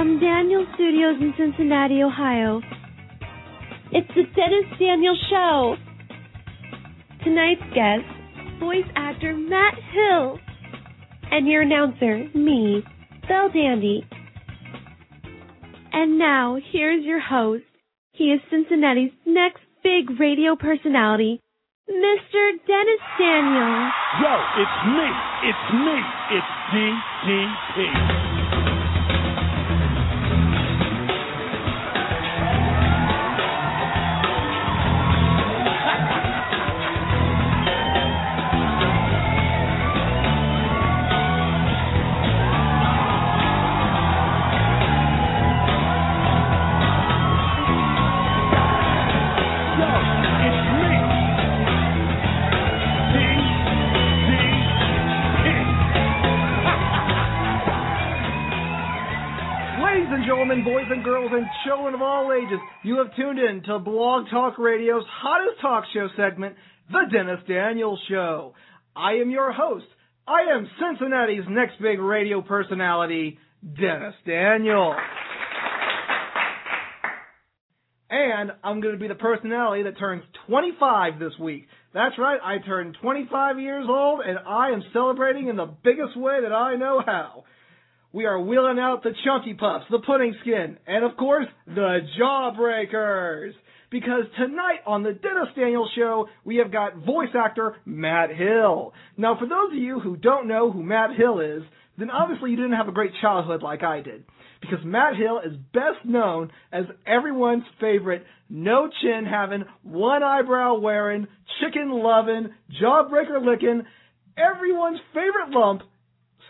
From Daniel Studios in Cincinnati, Ohio, it's the Dennis Daniel Show. Tonight's guest, voice actor Matt Hill, and your announcer, me, Belle Dandy. And now, here's your host. He is Cincinnati's next big radio personality, Mr. Dennis Daniel. Yo, it's me. It's me. It's DDP. Children of all ages, you have tuned in to Blog Talk Radio's hottest talk show segment, The Dennis Daniels Show. I am your host. I am Cincinnati's next big radio personality, Dennis Daniel. And I'm going to be the personality that turns 25 this week. That's right, I turned 25 years old, and I am celebrating in the biggest way that I know how. We are wheeling out the Chunky Puffs, the Pudding Skin, and of course, the Jawbreakers. Because tonight on the Dennis Daniels Show, we have got voice actor Matt Hill. Now, for those of you who don't know who Matt Hill is, then obviously you didn't have a great childhood like I did. Because Matt Hill is best known as everyone's favorite no chin having, one eyebrow wearing, chicken loving, jawbreaker licking, everyone's favorite lump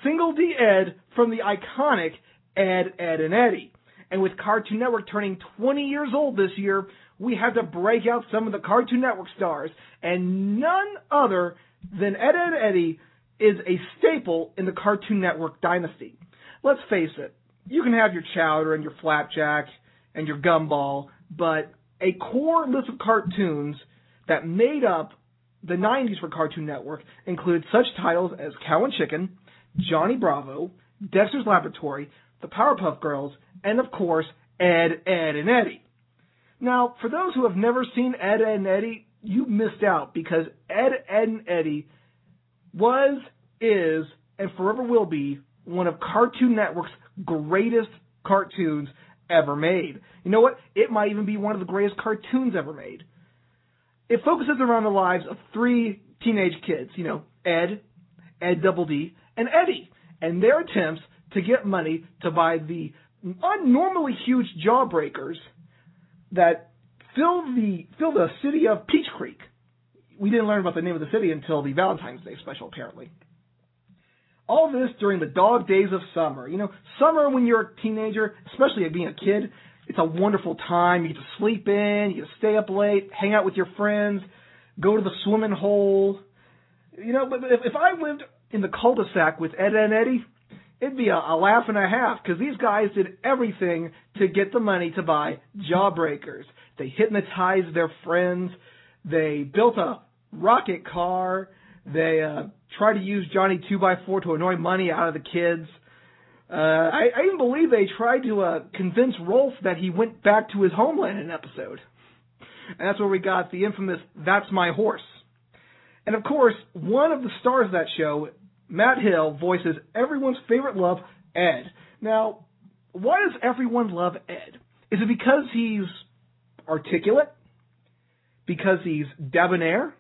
Single D Ed from the iconic Ed, Edd, and Eddy. And with Cartoon Network turning 20 years old this year, we had to break out some of the Cartoon Network stars. And none other than Ed, Edd, and Eddy is a staple in the Cartoon Network dynasty. Let's face it, you can have your chowder and your flapjack and your gumball, but a core list of cartoons that made up the 90s for Cartoon Network include such titles as Cow and Chicken, Johnny Bravo, Dexter's Laboratory, The Powerpuff Girls, and of course, Ed, Edd, and Eddy. Now, for those who have never seen Ed, Edd, and Eddy, you missed out because Ed, Edd, and Eddy was, is, and forever will be one of Cartoon Network's greatest cartoons ever made. You know what? It might even be one of the greatest cartoons ever made. It focuses around the lives of three teenage kids, you know, Ed, Edd Double D, and Eddy, and their attempts to get money to buy the unnormally huge jawbreakers that fill the fill the city of Peach Creek. We didn't learn about the name of the city until the Valentine's Day special, apparently. All this during the dog days of summer. You know, summer when you're a teenager, especially being a kid, it's a wonderful time. You get to sleep in, you get to stay up late, hang out with your friends, go to the swimming hole. You know, but if, if I lived in the cul-de-sac with Ed and Eddy, it'd be a, a laugh and a half because these guys did everything to get the money to buy jawbreakers. They hypnotized their friends. They built a rocket car. They uh, tried to use Johnny Two by Four to annoy money out of the kids. Uh, I, I even believe they tried to uh, convince Rolf that he went back to his homeland in an episode. And that's where we got the infamous "That's My Horse." And of course, one of the stars of that show, Matt Hill, voices everyone's favorite love, Ed. Now, why does everyone love Ed? Is it because he's articulate? Because he's debonair?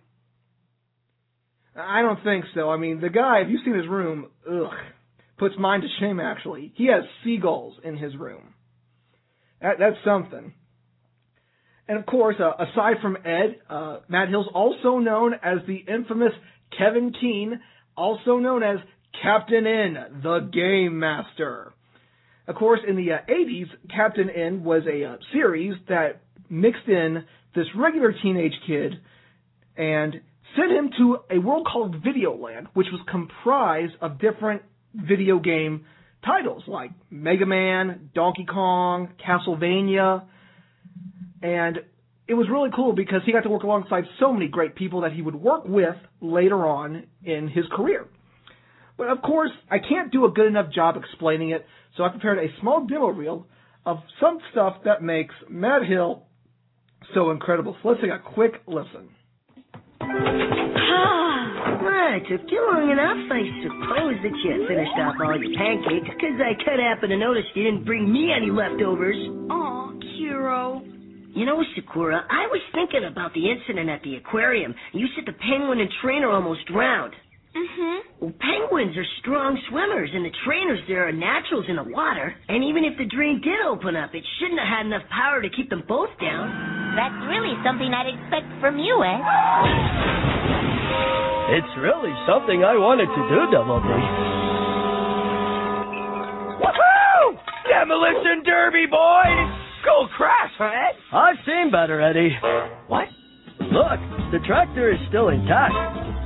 I don't think so. I mean, the guy, if you've seen his room, ugh, puts mine to shame, actually. He has seagulls in his room. That, that's something. And of course, uh, aside from Ed, uh, Matt Hill's also known as the infamous Kevin Keene, also known as Captain N, the Game Master. Of course, in the uh, 80s, Captain N was a uh, series that mixed in this regular teenage kid and sent him to a world called Videoland, which was comprised of different video game titles like Mega Man, Donkey Kong, Castlevania, and it was really cool because he got to work alongside so many great people that he would work with later on in his career. But of course, I can't do a good enough job explaining it, so I prepared a small demo reel of some stuff that makes Matt Hill so incredible. So let's take a quick listen. Ah, right. Took you long enough. I suppose that you finished off all your pancakes, because I could happen to notice you didn't bring me any leftovers. Aw, Kero. You know, Sakura, I was thinking about the incident at the aquarium. You said the penguin and trainer almost drowned. Mm-hmm. Well, penguins are strong swimmers, and the trainers there are naturals in the water. And even if the drain did open up, it shouldn't have had enough power to keep them both down. That's really something I'd expect from you, eh? It's really something I wanted to do, Double D. Woohoo! Demolition Derby, boys! Go crash, Fred! I've seen better, Eddy. What? Look, the tractor is still intact.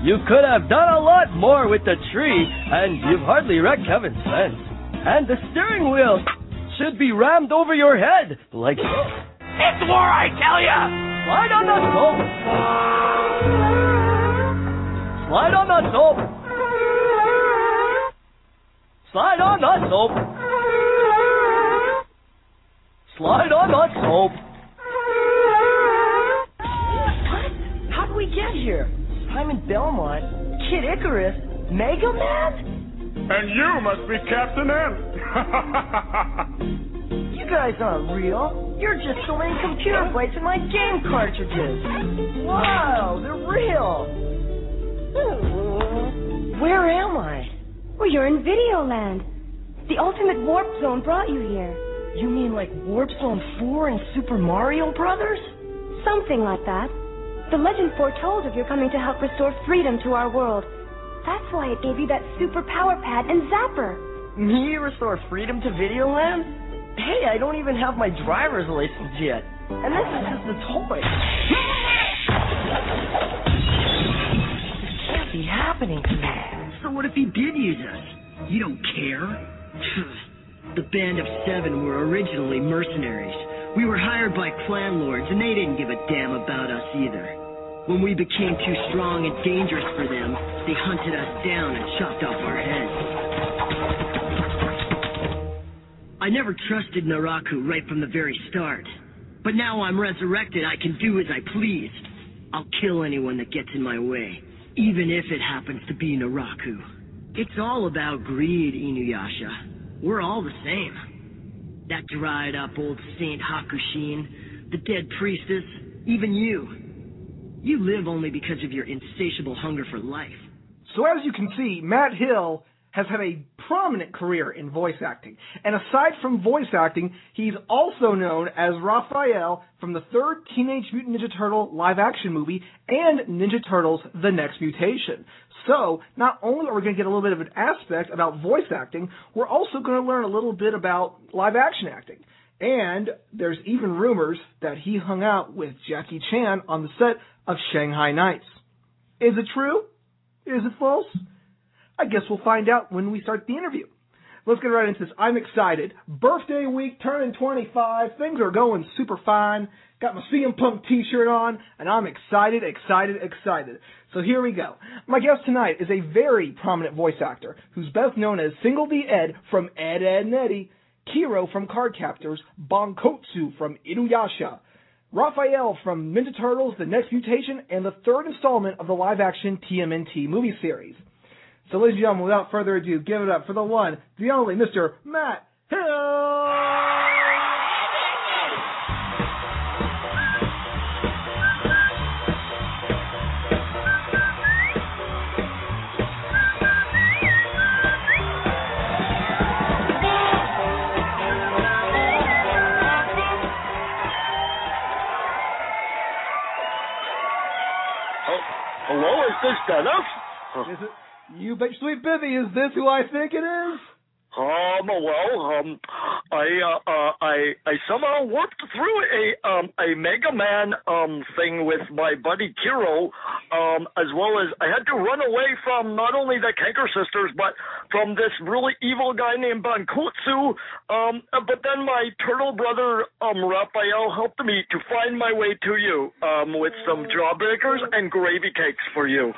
You could have done a lot more with the tree, and you've hardly wrecked Kevin's fence. And the steering wheel should be rammed over your head, like this. It's war, I tell ya! Slide on that soap. Slide on that soap. Slide on that soap. Slide on that Hope. What? How did we get here? Simon Belmont, Kid Icarus, Mega Man? And you must be Captain N. you guys aren't real. You're just so many computer bytes in my game cartridges. Wow, they're real. Hmm. Where am I? Well, you're in Videoland. The Ultimate Warp Zone brought you here. You mean like Warp Zone 4 and Super Mario Brothers? Something like that. The legend foretold of your coming to help restore freedom to our world. That's why it gave you that super power pad and zapper. Me restore freedom to Videoland? Hey, I don't even have my driver's license yet. And this is just a toy. This can't be happening to me. So what if he did use us? You don't care? the band of seven were originally mercenaries. We were hired by clan lords, and they didn't give a damn about us either. When we became too strong and dangerous for them, they hunted us down and chopped off our heads. I never trusted Naraku right from the very start. But now I'm resurrected, I can do as I please. I'll kill anyone that gets in my way, even if it happens to be Naraku. It's all about greed, Inuyasha. We're all the same. That dried up old Saint Hakushin, the dead priestess, even you. You live only because of your insatiable hunger for life. So as you can see, Matt Hill has had a prominent career in voice acting. And aside from voice acting, he's also known as Raphael from the third Teenage Mutant Ninja Turtle live action movie and Ninja Turtles The Next Mutation. So, not only are we going to get a little bit of an aspect about voice acting, we're also going to learn a little bit about live action acting. And there's even rumors that he hung out with Jackie Chan on the set of Shanghai Nights. Is it true? Is it false? I guess we'll find out when we start the interview. Let's get right into this. I'm excited. Birthday week, turning 25. Things are going super fine. Got my CM Punk t-shirt on, and I'm excited, excited, excited. So here we go. My guest tonight is a very prominent voice actor who's best known as Single D Ed from Ed, Edd, and Eddy, Kero from Card Cardcaptors, Bankotsu from Inuyasha, Raphael from Ninja Turtles, The Next Mutation, and the third installment of the live-action TMNT movie series. So ladies and gentlemen, without further ado, give it up for the one, the only, Mr. Matt Hill! It, you bet sweet Bivy, is this who I think it is? Um, well, um, I, uh, uh, I, I somehow worked through a, um, a Mega Man, um, thing with my buddy Kero, um, as well as I had to run away from not only the Kanker sisters, but from this really evil guy named Bankotsu, um, but then my turtle brother, um, Raphael helped me to find my way to you, um, with some jawbreakers and gravy cakes for you.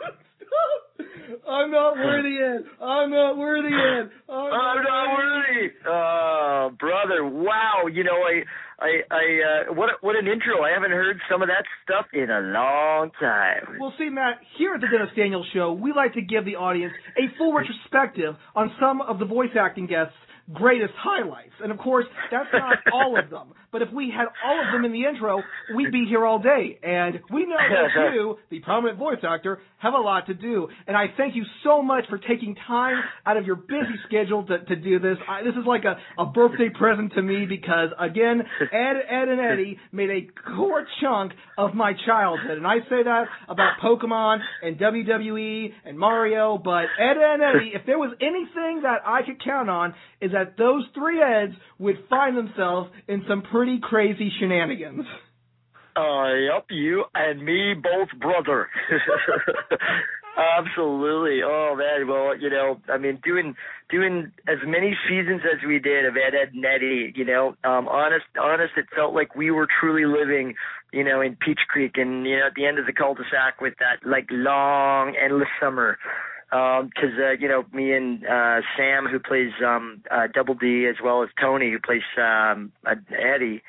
I'm not worthy, Ed. I'm not worthy, Ed. I'm, I'm not worthy. Oh, brother! Wow. You know, I, I, I. Uh, what, what an intro! I haven't heard some of that stuff in a long time. Well, see, Matt, here at the Dennis Daniels Show, we like to give the audience a full retrospective on some of the voice acting guests' greatest highlights. And of course, that's not all of them. But if we had all of them in the intro, we'd be here all day. And we know that you, the prominent voice actor, have a lot to do. And I thank you so much for taking time out of your busy schedule to, to do this. I, this is like a, a birthday present to me because, again, Ed, Edd, and Eddy made a core chunk of my childhood. And I say that about Pokemon and WWE and Mario, but Ed and Eddy, if there was anything that I could count on, is that those three Eds would find themselves in some pretty crazy shenanigans. Uh, yep, you and me both, brother. Absolutely. Oh man. Well, you know, I mean, doing doing as many seasons as we did of Ed, Ed, and you know, um, honest, honest, it felt like we were truly living, you know, in Peach Creek, and you know, at the end of the cul-de-sac with that like long, endless summer. Um, 'cause uh, you know, me and uh, Sam, who plays um, uh, Double D, as well as Tony, who plays um, uh, Eddy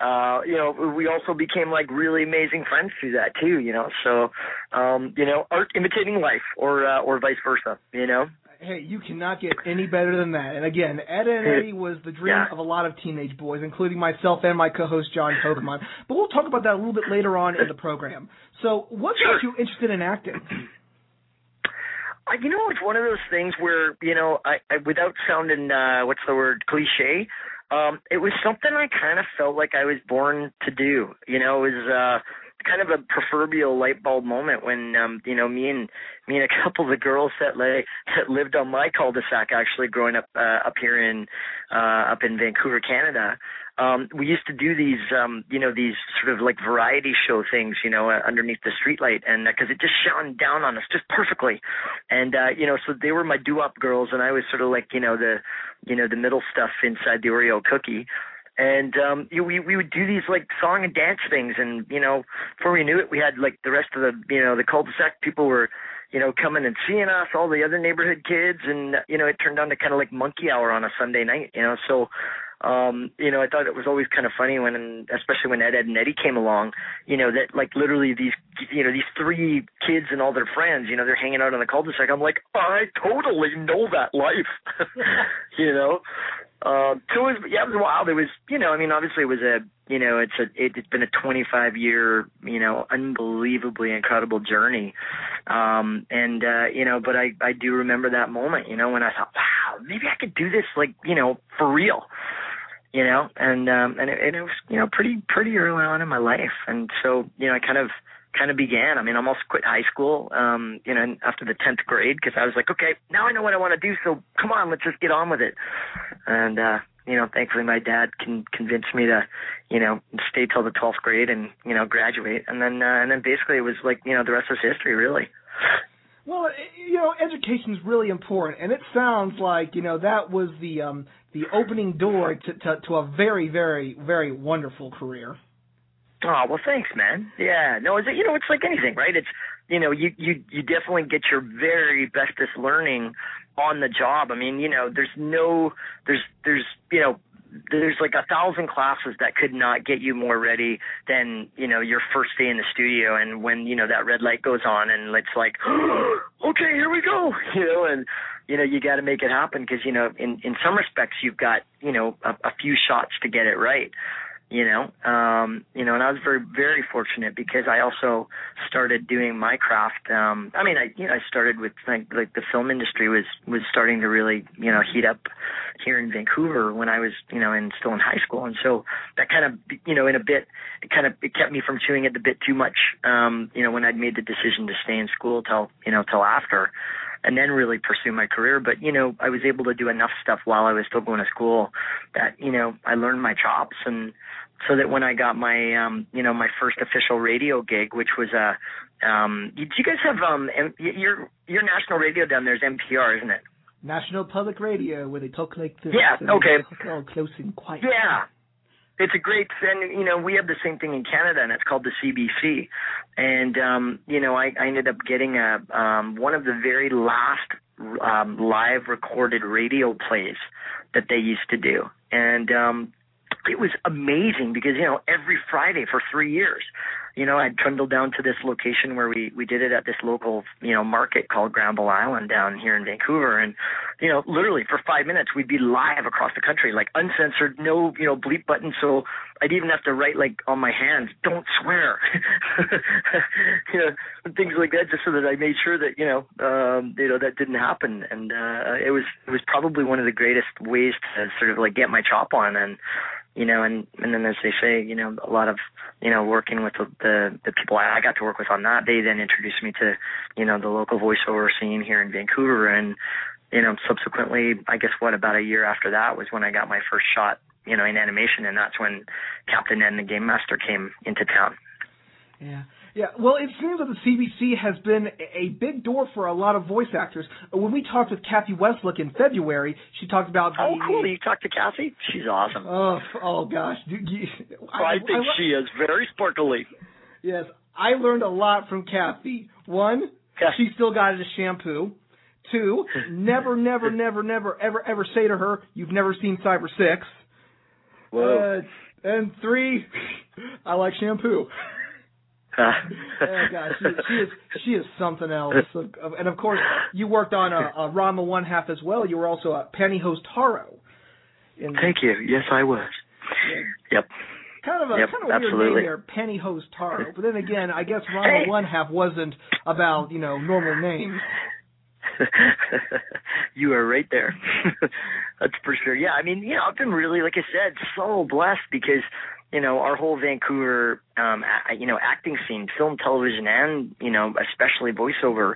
uh, you know, we also became like really amazing friends through that too, you know. So, um, you know, art imitating life or uh, or vice versa, you know. Hey, you cannot get any better than that. And again, Ed and Eddy was the dream Yeah. of a lot of teenage boys, including myself and my co-host John Pokemon. But we'll talk about that a little bit later on in the program. So, what got you interested in acting? You know, it's one of those things where you know, I, I without sounding uh, what's the word cliche, um, it was something I kind of felt like I was born to do. You know, it was uh, kind of a proverbial light bulb moment when um, you know me and me and a couple of the girls that like that lived on my cul-de-sac actually growing up uh, up here in uh, up in Vancouver, Canada. Um, we used to do these, um, you know, these sort of like variety show things, you know, uh, underneath the streetlight, and because it just shone down on us just perfectly, and uh, you know, so they were my doo-wop girls, and I was sort of like, you know, the, you know, the middle stuff inside the Oreo cookie, and um you, we we would do these like song and dance things and you know before we knew it we had like the rest of the you know the cul-de-sac people were you know coming and seeing us all the other neighborhood kids and you know it turned on to kind of like monkey hour on a sunday night you know? So um you know i thought it was always kind of funny when especially when ed edd and eddy came along you know that like literally these you know these three kids and all their friends you know they're hanging out on the cul-de-sac i'm like i totally know that life you know um, so it was, yeah, it was wild. It was, you know, I mean, obviously it was a, you know, it's a, it, it's been a 25 year, you know, unbelievably incredible journey. Um, and, uh, you know, but I, I do remember that moment, you know, when I thought, wow, maybe I could do this, like, you know, for real, you know, and, um, and it, it was, you know, pretty, pretty early on in my life. And so, you know, I kind of, kind of began. I mean, I almost quit high school, um, you know, after the 10th grade because I was like, okay, now I know what I want to do. So come on, let's just get on with it. And, uh, you know, thankfully my dad can convince me to, you know, stay till the 12th grade and, you know, graduate. And then, uh, and then basically it was like, you know, the rest was history really. Well, you know, education is really important, and it sounds like you know that was the um the opening door to to, to a very, very, very wonderful career. Oh well, thanks, man. Yeah, no, it's you know, it's like anything, right? It's you know, you you you definitely get your very bestest learning on the job. I mean, you know, there's no, there's there's you know, there's like a thousand classes that could not get you more ready than you know your first day in the studio and when you know that red light goes on and it's like okay here we go you know and you know you got to make it happen because you know in in some respects you've got you know a, a few shots to get it right you know um you know and i was very very fortunate because i also started doing my craft um i mean i you know i started with like like the film industry was was starting to really you know heat up here in vancouver when i was you know in still in high school and so that kind of you know in a bit it kind of it kept me from chewing it a bit too much um you know when i'd made the decision to stay in school till you know till after and then really pursue my career. But you know, I was able to do enough stuff while I was still going to school that you know I learned my chops, and so that when I got my um you know my first official radio gig, which was a um, do you guys have um M- your your national radio down there is NPR, isn't it? National Public Radio, where they talk like this. Yeah, okay. All close and quiet. Yeah. It's a great and you know we have the same thing in Canada and it's called the CBC and um you know I, I ended up getting a um one of the very last um live recorded radio plays that they used to do. And um it was amazing because you know every Friday for 3 years you know, I'd trundle down to this location where we we did it at this local, you know, market called Granville Island down here in Vancouver, and you know, literally for five minutes we'd be live across the country, like uncensored, no, you know, bleep button. So I'd even have to write like on my hands, "Don't swear," you know, things like that, just so that I made sure that you know, um, you know, that didn't happen. And uh, it was it was probably one of the greatest ways to sort of like get my chop on and you know, and and then as they say, you know, a lot of you know working with the the, the people I got to work with on that, they then introduced me to you know the local voiceover scene here in Vancouver, and you know subsequently, I guess what about a year after that was when I got my first shot, you know, in animation, and that's when Captain Ed and the Game Master came into town. Yeah. Yeah, well, it seems that the CBC has been a big door for a lot of voice actors. When we talked with Cathy Weseluck in February, she talked about. Oh, cool! You talked to Cathy? She's awesome. Oh, oh gosh. You, you, I, I, think I, she is very sparkly. Yes, I learned a lot from Kathy. One, yeah. she still got it as shampoo. Two, never, never, never, never, ever, ever say to her, "You've never seen Cyber 6. Whoa. Uh, and three, I like shampoo oh God, she, she is she is something else. And of course, you worked on uh, uh, a, a Ranma one half as well. You were also a Pantyhose Taro. In Thank you. Yes, I was. Yeah. Yep. Kind of a yep, kind of absolutely. weird name there, Pantyhose Taro. But then again, I guess Ranma one half wasn't about you know normal names. you are right there. That's for sure. Yeah, I mean, you know, I've been really, like I said, so blessed because you know, our whole Vancouver, um, you know, acting scene, film, television, and you know, especially voiceover,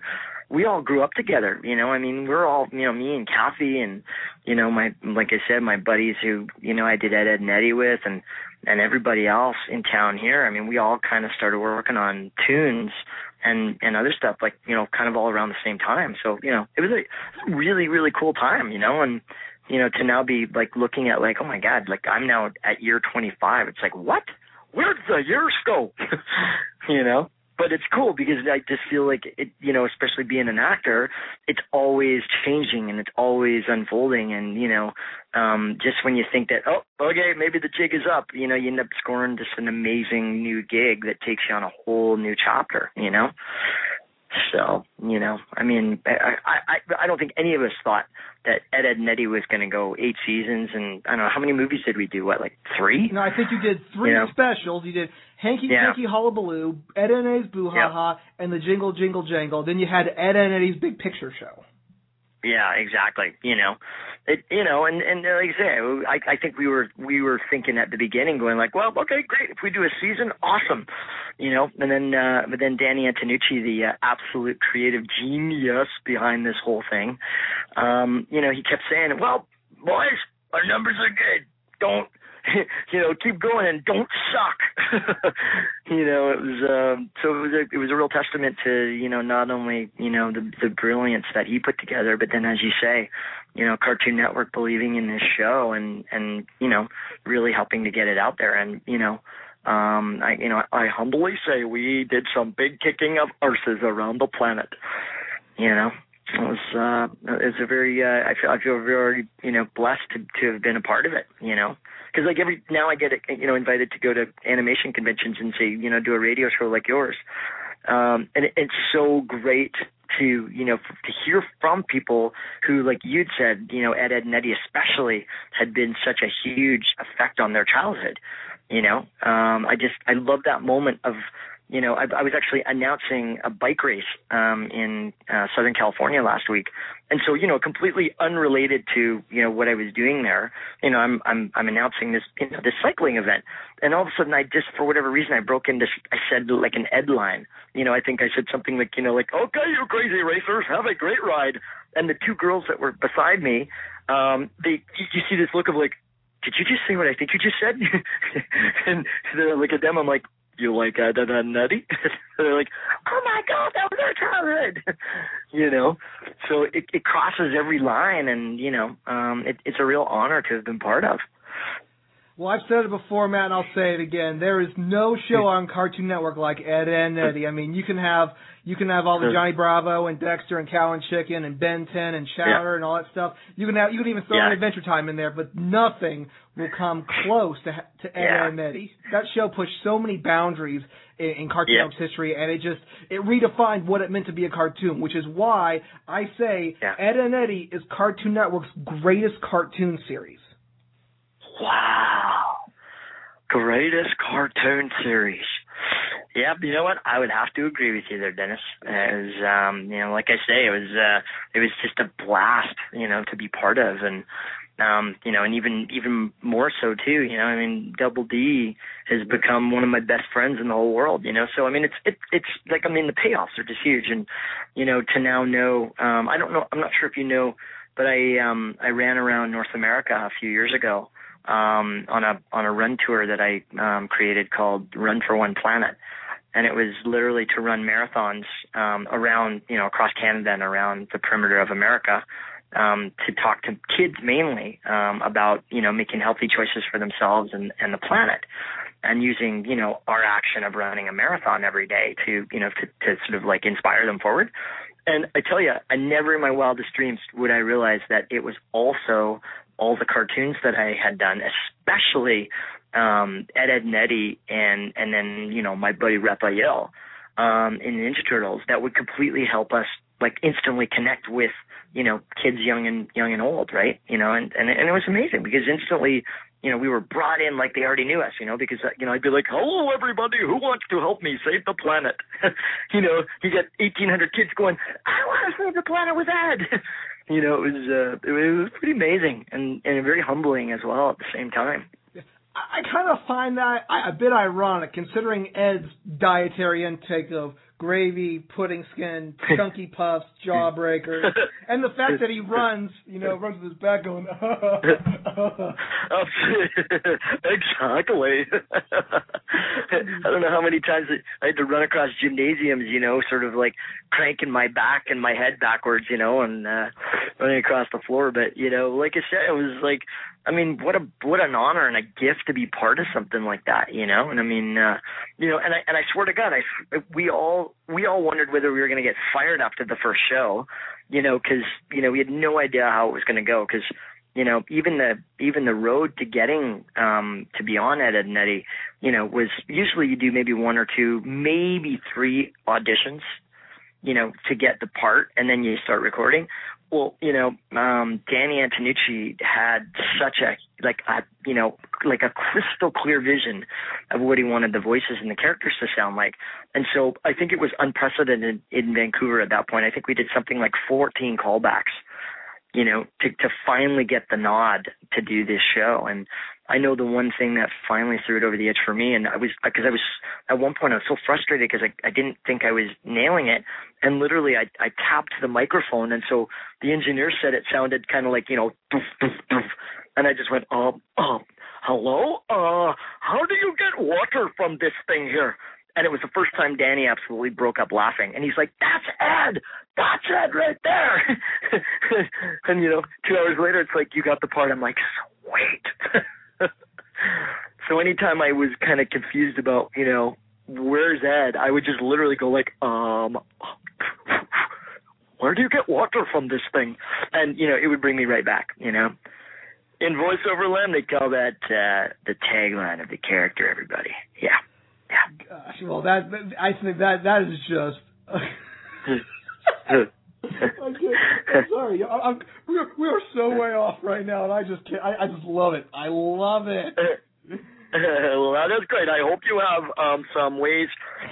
we all grew up together. You know, I mean, we're all, you know, me and Cathy, and you know, my, like I said, my buddies who, you know, I did Ed, Edd and Eddy with, and and everybody else in town here. I mean, we all kind of started working on tunes and and other stuff, like you know, kind of all around the same time. So you know, it was a really really cool time. You know, and you know, to now be like looking at like, oh my God, like I'm now at year 25. It's like, what? Where'd the years go? you know? But it's cool because I just feel like it, you know, especially being an actor, it's always changing and it's always unfolding. And, you know, um, just when you think that, oh, okay, maybe the jig is up, you know, you end up scoring just an amazing new gig that takes you on a whole new chapter, you know? So, you know, I mean, I, I, I don't think any of us thought that Ed, Edd and Eddy was going to go eight seasons, and I don't know how many movies did we do? What, like three? No, I think you did three you know? specials. You did Hanky Yeah. Panky Hullabaloo, Ed and Eddy's Boo Haw Haw, and the Jingle Jingle Jangle. Then you had Ed and Eddy's Big Picture Show. Yeah, exactly. You know, it. You know, and and uh, like I say, I I think we were we were thinking at the beginning, going like, well, okay, great. If we do a season, awesome. You know, and then uh but then Danny Antonucci, the uh, absolute creative genius behind this whole thing, um, you know, he kept saying, well, boys, our numbers are good. Don't you know, keep going and don't suck. you know, it was um so it was a it was a real testament to, you know, not only, you know, the the brilliance that he put together, but then as you say, you know, Cartoon Network believing in this show and and, you know, really helping to get it out there and, you know, um I you know, I humbly say we did some big kicking of arses around the planet. You know, it was uh it's a very uh I feel I feel very you know blessed to to have been a part of it you know because like every now I get you know invited to go to animation conventions and say you know do a radio show like yours. Um and it, it's so great to you know to hear from people who like you'd said you know Ed Edd and Eddy especially had been such a huge effect on their childhood you know? Um I just I love that moment of you know, I, I was actually announcing a bike race um, in uh, Southern California last week, and so you know, completely unrelated to you know what I was doing there. You know, I'm I'm I'm announcing this you know, this cycling event, and all of a sudden, I just for whatever reason, I broke into I said like an Ed line. You know, I think I said something like you know like okay, you crazy racers, have a great ride. And the two girls that were beside me, um, they you, see this look of like, did you just say what I think you just said? and they're like at them, I'm like, you like uh, da da nutty? They're like, oh my god, that was our childhood, you know. So it it crosses every line, and you know, um, it, it's a real honor to have been part of. Well, I've said it before, Matt, and I'll say it again. There is no show on Cartoon Network like Ed, and Eddy. I mean, you can have you can have all the Johnny Bravo and Dexter and Cow and Chicken and Ben 10 and Chowder Yeah. and all that stuff. You can have you can even throw Yeah. in Adventure Time in there, but nothing will come close to to Ed, Yeah. And Eddy. That show pushed so many boundaries in, in Cartoon. Network's history, and it just it redefined what it meant to be a cartoon, which is why I say. Ed and Eddy is Cartoon Network's greatest cartoon series. Wow. Greatest cartoon series. Yep, you know what? I would have to agree with you there, Dennis. Was um, you know, like I say, it was uh it was just a blast, you know, to be part of and um, you know, and even even more so too, you know, I mean Double D has become one of my best friends in the whole world, you know. So I mean it's it it's like I mean the payoffs are just huge and you know, to now know um I don't know I'm not sure if you know, but I um I ran around North America a few years ago um, on a on a run tour that I um, created called Run for One Planet, and it was literally to run marathons um, around you know across Canada and around the perimeter of America um, to talk to kids mainly um, about you know making healthy choices for themselves and and the planet. And using, you know, our action of running a marathon every day to, you know, to, to sort of like inspire them forward. And I tell you, I never in my wildest dreams would I realize that it was also all the cartoons that I had done, especially um, Ed, Edd and Eddy, and and then you know my buddy Raphael um, in Ninja Turtles that would completely help us like instantly connect with you know kids young and young and old, right? You know, and and and it was amazing because instantly you know, we were brought in like they already knew us, you know, because, you know, I'd be like, hello, everybody, who wants to help me save the planet? you know, you get 1,800 kids going, I want to save the planet with Ed. you know, it was, uh, it was pretty amazing and, and very humbling as well at the same time. I, I kind of find that a bit ironic considering Ed's dietary intake of gravy, pudding skin, chunky puffs, jawbreakers, and the fact that he runs, you know, runs with his back going. exactly. I don't know how many times I had to run across gymnasiums, you know, sort of like cranking my back and my head backwards, you know, and uh running across the floor. But you know, like I said, it was like, I mean, what a what an honor and a gift to be part of something like that, you know. And I mean, uh, you know, and I and I swear to God, I we all we all wondered whether we were going to get fired after the first show, you know, because you know we had no idea how it was going to go because you know even the even the road to getting um to be on Ed, Edd and Eddy, you know, was usually you do maybe one or two, maybe three auditions, you know, to get the part, and then you start recording. Well, you know, um, Danny Antonucci had such a like a you know like a crystal clear vision of what he wanted the voices and the characters to sound like, and so I think it was unprecedented in Vancouver at that point. I think we did something like 14 callbacks, you know, to to finally get the nod to do this show. And I know the one thing that finally threw it over the edge for me, and I was because I was at one point I was so frustrated because I I didn't think I was nailing it, and literally I I tapped the microphone, and so the engineer said it sounded kind of like you know, doof, doof, doof, and I just went um um hello uh how do you get water from this thing here? And it was the first time Danny absolutely broke up laughing, and he's like, "That's Ed, that's Ed right there." and you know, two hours later, it's like you got the part. I'm like, sweet. so anytime I was kind of confused about, you know, where's Ed, I would just literally go like, um, where do you get water from this thing? And you know, it would bring me right back. You know, in voiceover land, they call that uh, the tagline of the character. Everybody, yeah. Gosh, well, that I think that that is just. I'm sorry. I'm, we're we're so way off right now, and I just can't. I, I just love it. I love it. well, that is great. I hope you have um, some ways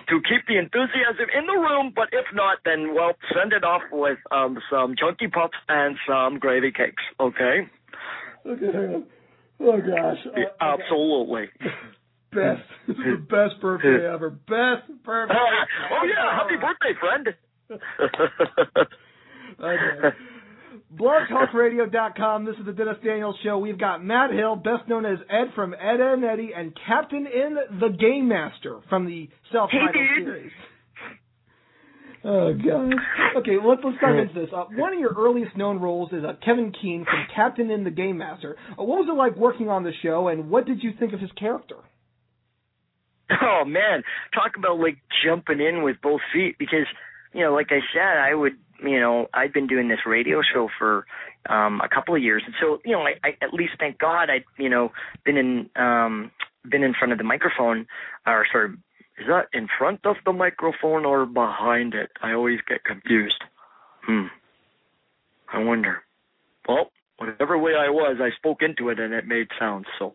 to keep the enthusiasm in the room, but if not, then well, send it off with um, some chunky puffs and some gravy cakes. Okay? Okay, hang on. Oh gosh. Uh, absolutely. best. This is the best birthday ever. Best birthday. oh yeah, happy birthday, friend. Okay. BlogTalkRadio.com. This is the Dennis Daniels Show. We've got Matt Hill, best known as Ed from Ed, Edd and Eddy, and Captain N the Game Master from the self-titled Hey, series. Oh god. Okay, well, let's let's dive into this. Uh, one of your earliest known roles is uh, Kevin Keene from Captain N the Game Master. Uh, what was it like working on the show, and what did you think of his character? Oh man, talk about like jumping in with both feet because you know, like I said, I would you know, I'd been doing this radio show for um a couple of years and so, you know, I, I at least thank God I'd, you know, been in um been in front of the microphone or sort of is that in front of the microphone or behind it? I always get confused. Hmm. I wonder. Well, whatever way I was, I spoke into it and it made sound. So,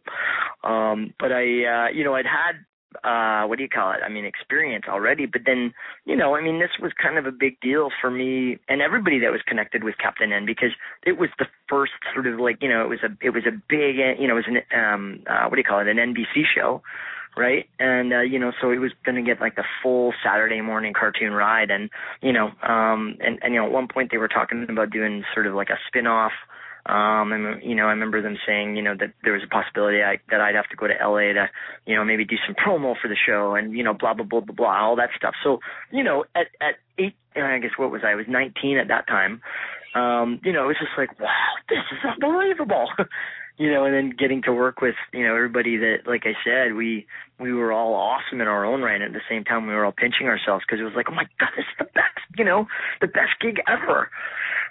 um, but I, uh, you know, I'd had uh what do you call it? I mean experience already but then you know i mean this was kind of a big deal for me and everybody that was connected with captain n because it was the first sort of like you know it was a it was a big you know it was an um uh what do you call it? An nbc show right? And uh you know so it was going to get like the full saturday morning cartoon ride and you know um and and you know at one point they were talking about doing sort of like a spin off um, and you know, I remember them saying, you know, that there was a possibility I, that I'd have to go to LA to, you know, maybe do some promo for the show and you know, blah blah blah blah blah, all that stuff. So, you know, at at eight, I guess what was I? I was 19 at that time. Um, you know, it was just like, wow, this is unbelievable. you know, and then getting to work with, you know, everybody that, like I said, we we were all awesome in our own right. And at the same time, we were all pinching ourselves because it was like, oh my god, this is the best, you know, the best gig ever.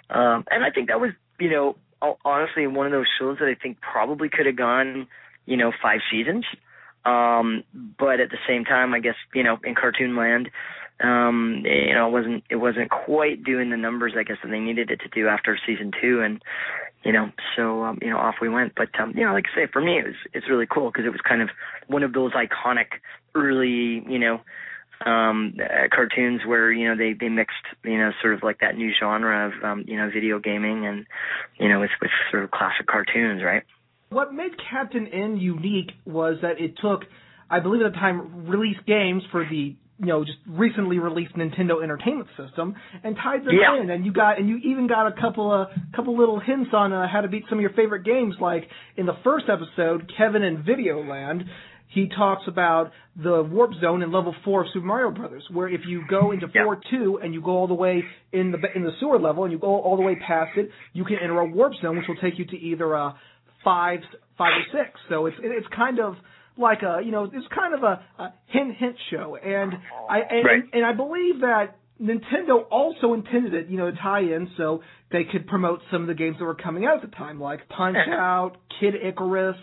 Um, and I think that was, you know, honestly one of those shows that I think probably could have gone, you know, five seasons. Um, but at the same time, I guess you know, in cartoon land, um, you know, it wasn't it wasn't quite doing the numbers I guess that they needed it to do after season two, and you know, so um, you know, off we went. But um, you know, like I say, for me, it was it's really cool because it was kind of one of those iconic early, you know, um uh, cartoons where you know they they mixed you know sort of like that new genre of um you know video gaming and you know with with sort of classic cartoons right? What made captain n unique was that it took i believe at the time released games for the you know just recently released nintendo entertainment system and tied them yeah. in. And you got and you even got a couple of couple little hints on uh, how to beat some of your favorite games. Like in the first episode kevin in videoland he talks about the warp zone in level four of Super Mario Brothers, where if you go into yeah. four two and you go all the way in the in the sewer level and you go all the way past it, you can enter a warp zone, which will take you to either a five five or six. So it's it's kind of like a you know it's kind of a, a hint hint show, and I and, right. and I believe that Nintendo also intended it, you know, to tie in so they could promote some of the games that were coming out at the time, like Punch Out, Kid Icarus,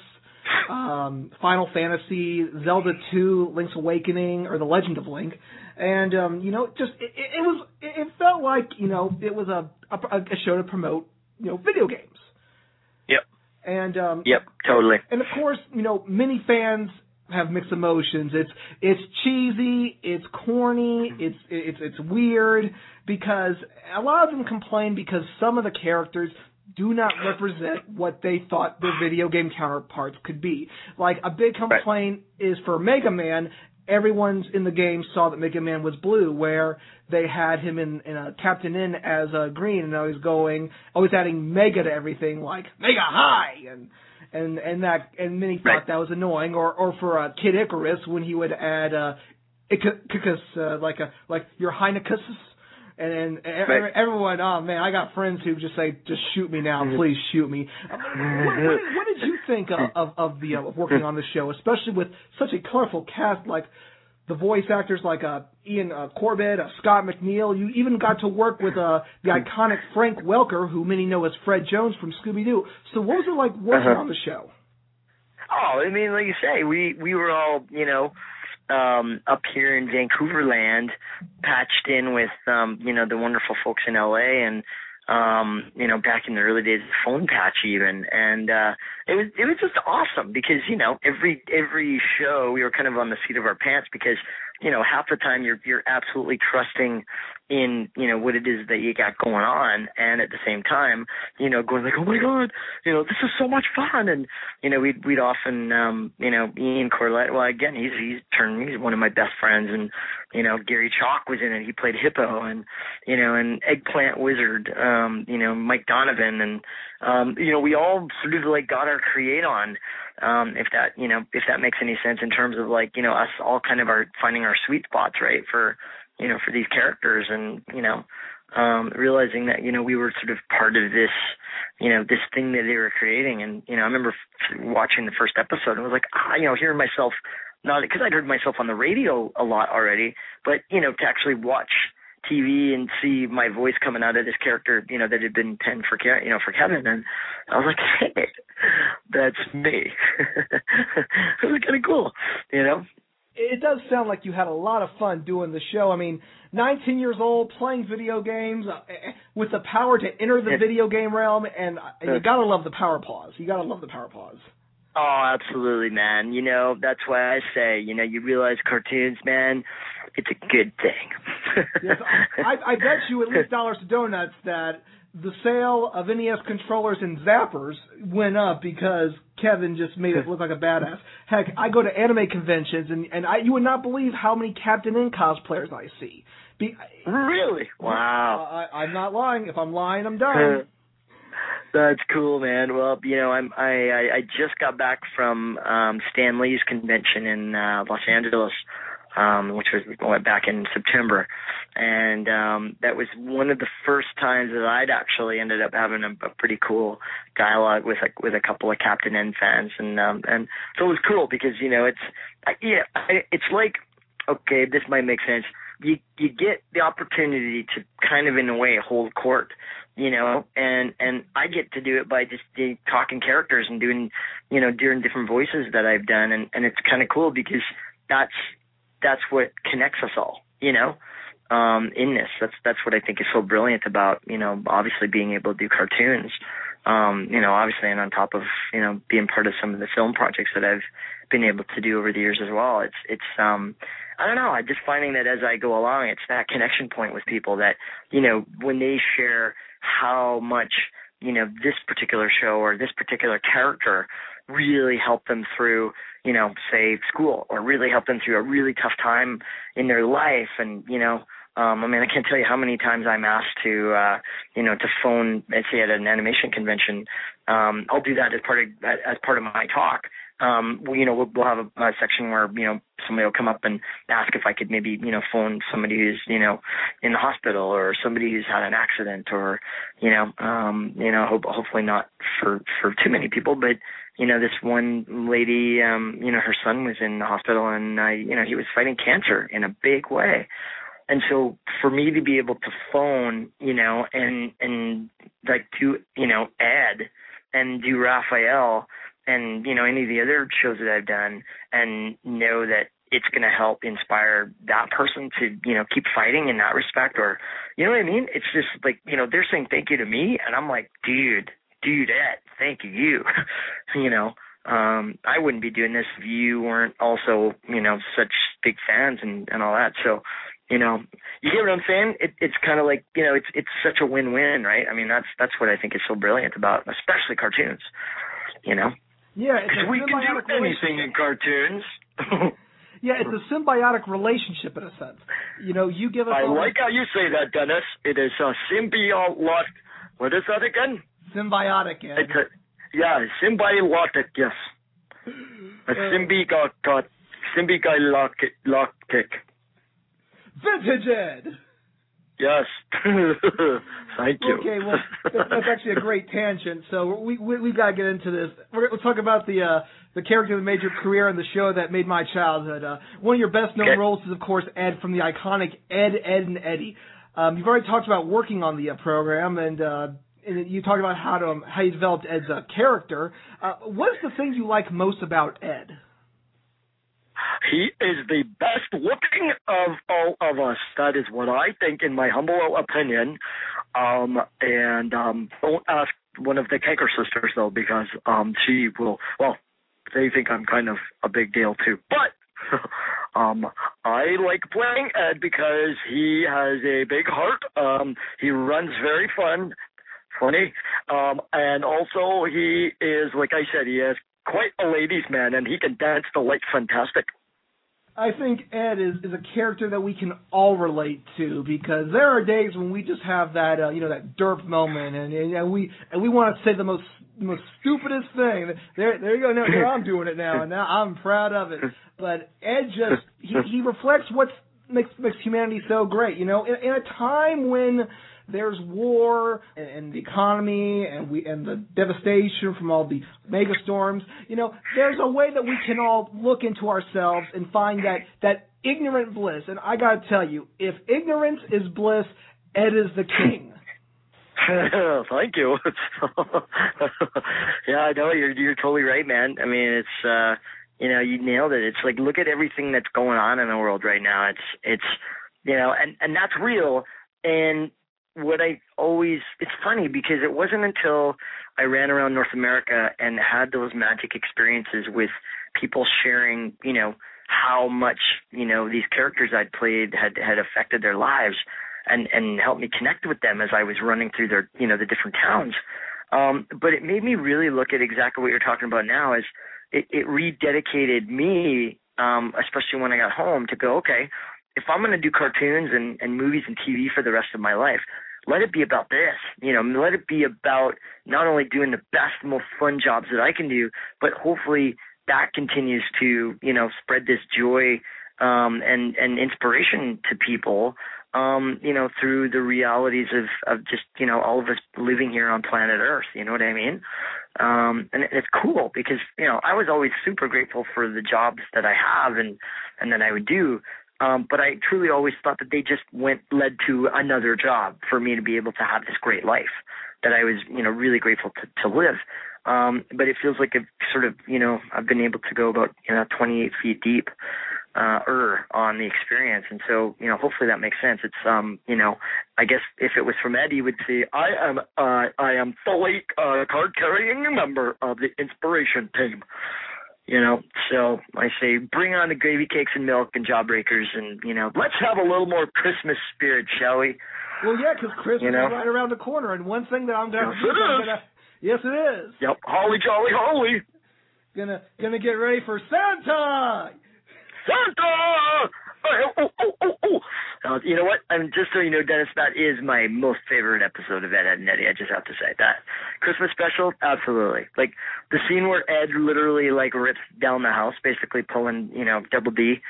um, Final Fantasy, Zelda 2, Link's Awakening, or The Legend of Link, and um, you know, just it, it was it felt like you know it was a, a a show to promote you know video games. Yep. And um, yep, totally. And of course, you know, many fans have mixed emotions. It's it's cheesy, it's corny, it's it's it's weird because a lot of them complain because some of the characters do not represent what they thought their video game counterparts could be. Like a big complaint right. is for Mega Man. Everyone's in the game saw that Mega Man was blue, where they had him in, in a Captain N as a green, and now he's going always adding Mega to everything, like Mega High, and and and that and many thought right. that was annoying. Or or for uh, Kid Icarus when he would add uh, Icarus, uh, like a like your Heinecus and and right. everyone, oh man, I got friends who just say, just shoot me now, Mm-hmm. please shoot me. what, what, what did you think of of, of the uh, working on the show, especially with such a colorful cast like the voice actors like uh, Ian uh, Corlett, uh, Scott McNeil. You even got to work with uh, the iconic Frank Welker, who many know as Fred Jones from Scooby Doo. So what was it like working Uh-huh. on the show? Oh, I mean, like you say, we we were all, you know, um up here in Vancouver land, patched in with um, you know, the wonderful folks in LA and um, you know, back in the early days of phone patch even. And uh it was it was just awesome because, you know, every every show we were kind of on the seat of our pants because, you know, half the time you're you're absolutely trusting in you know what it is that you got going on and at the same time you know going like oh my god you know this is so much fun and you know we'd we'd often um you know Ian Corlett well again he's he's turned he's one of my best friends and you know Gary Chalk was in it he played Hippo and you know and Eggplant Wizard um you know Mike Donovan and um you know we all sort of like got our create on um if that you know if that makes any sense in terms of like you know us all kind of are finding our sweet spots right for you know, for these characters, and you know, um, realizing that you know we were sort of part of this, you know, this thing that they were creating, and you know, I remember watching the first episode and was like, ah, you know, hearing myself not because I'd heard myself on the radio a lot already, but you know, to actually watch TV and see my voice coming out of this character, you know, that had been penned for you know for Kevin, and I was like, hey, that's me. it was kind of cool, you know. It does sound like you had a lot of fun doing the show. I mean, 19 years old, playing video games, uh, eh, eh, with the power to enter the video game realm, and, and you gotta love the power pause. You gotta love the power pause. Oh, absolutely, man. You know, that's why I say, you know, you realize cartoons, man, it's a good thing. yes, I, I bet you at least dollars to donuts that the sale of NES controllers and zappers went up because Kevin just made it look like a badass. Heck, I go to anime conventions and and I you would not believe how many Captain N cosplayers I see. Be, really? Wow. I, I'm not lying. If I'm lying, I'm done. That's cool, man. Well, you know, I'm I I, I just got back from um Stan Lee's convention in uh, Los Angeles um, which was went back in September, and um, that was one of the first times that I'd actually ended up having a, a pretty cool dialogue with a with a couple of Captain N fans, and um, and so it was cool because you know it's I, yeah I, it's like okay this might make sense. You you get the opportunity to kind of in a way hold court you know and and i get to do it by just uh, talking characters and doing you know doing different voices that i've done. And and it's kind of cool because that's that's what connects us all, you know, um, in this. That's that's what I think is so brilliant about, you know, obviously being able to do cartoons. Um, you know, obviously and on top of, you know, being part of some of the film projects that I've been able to do over the years as well. It's it's um I don't know, I just finding that as I go along, it's that connection point with people that, you know, when they share how much, you know, this particular show or this particular character really help them through you know, say school or really help them through a really tough time in their life. And, you know, um, I mean, I can't tell you how many times I'm asked to, uh, you know, to phone, say at an animation convention. Um, I'll do that as part of, as part of my talk. Um, we, you know, we'll, we'll have a, a section where, you know, somebody will come up and ask if I could maybe, you know, phone somebody who's, you know, in the hospital or somebody who's had an accident or, you know, um, you know, hope, hopefully not for, for too many people, but, you know, this one lady, um, you know, her son was in the hospital and I, you know, he was fighting cancer in a big way. And so for me to be able to phone, you know, and, and like do, you know, Ed and do Raphael and, you know, any of the other shows that I've done and know that it's going to help inspire that person to, you know, keep fighting in that respect or, you know what I mean? It's just like, you know, they're saying thank you to me and I'm like, dude, dudette, thank you. you know, um, I wouldn't be doing this if you weren't also, you know, such big fans and and all that. So, you know, you get what I'm saying? It, it's kind of like, you know, it's it's such a win-win, right? I mean, that's that's what I think is so brilliant about, especially cartoons. You know. Yeah, we can do anything in cartoons. yeah, it's a symbiotic relationship in a sense. You know, you give us. I like how you say that, Dennis. It is a symbiotic. What is that again? Symbiotic, Ed. It's a, yeah, symbiotic, yes. A Uh, symbiotic, symbiotic. Vintage Ed. Yes. Thank you. Okay, well, that's, that's actually a great tangent. So we we, we got to get into this. We're to talk about the uh, the character that made your career and the show that made my childhood. Uh, one of your best known Okay. roles is, of course, Ed from the iconic Ed, Edd, and Eddy. Um, you've already talked about working on the uh, program, and, uh, and you talked about how to um, how you developed Ed's uh, character. Uh, what's the thing you like most about Ed? He is the best looking of all of us. That is what I think, in my humble opinion. Um, and um, don't ask one of the Kanker sisters though, because um, she will. Well, they think I'm kind of a big deal too. But um, I like playing Ed because he has a big heart. Um, he runs very fun, funny, um, and also he is, like I said, he is quite a ladies' man, and he can dance the light fantastic. I think Ed is, is a character that we can all relate to because there are days when we just have that uh, you know that derp moment and, and, and we and we want to say the most most stupidest thing. There there you go. Now here I'm doing it now and now I'm proud of it. But Ed just he, he reflects what's makes makes humanity so great. You know, in, in a time when there's war and, and the economy and we and the devastation from all the mega storms. You know, there's a way that we can all look into ourselves and find that that ignorant bliss. And I gotta tell you, if ignorance is bliss, Ed is the king. Thank you. yeah, I know you're you're totally right, man. I mean, it's uh you know, you nailed it. It's like look at everything that's going on in the world right now. It's it's you know, and and that's real. And what I always it's funny because it wasn't until I ran around North America and had those magic experiences with people sharing, you know, how much, you know, these characters I'd played had had affected their lives and and helped me connect with them as I was running through their, you know, the different towns. Um, but it made me really look at exactly what you're talking about now is it, it rededicated me, um, especially when I got home to go, okay, if I'm going to do cartoons and, and movies and TV for the rest of my life, let it be about this. You know, let it be about not only doing the best, most fun jobs that I can do, but hopefully that continues to, you know, spread this joy um, and and inspiration to people. Um, you know, through the realities of of just you know all of us living here on planet Earth. You know what I mean? Um, and it's cool because you know I was always super grateful for the jobs that I have and and that I would do. Um, but I truly always thought that they just went led to another job for me to be able to have this great life that I was, you know, really grateful to, to live. Um, but it feels like I've sort of, you know, I've been able to go about, you know, 28 feet deep, uh, er, on the experience. And so, you know, hopefully that makes sense. It's, um, you know, I guess if it was from Ed, he would say, I am, uh, I am fully, uh, card carrying member of the inspiration team you know. So I say, bring on the gravy cakes and milk and jawbreakers, and you know, let's have a little more Christmas spirit, shall we? Well, yeah, because Christmas You know? is right around the corner, and one thing that I'm gonna Yes, do it is I'm gonna, yes, it is. Yep, holly jolly holly, Gonna gonna get ready for Santa. Santa. Oh, oh, oh, oh, oh. You know what? I'm just so you know, Dennis, that is my most favorite episode of Ed, Edd and Eddy. I just have to say that Christmas special, absolutely. Like the scene where Ed literally like rips down the house, basically pulling, you know, Double D.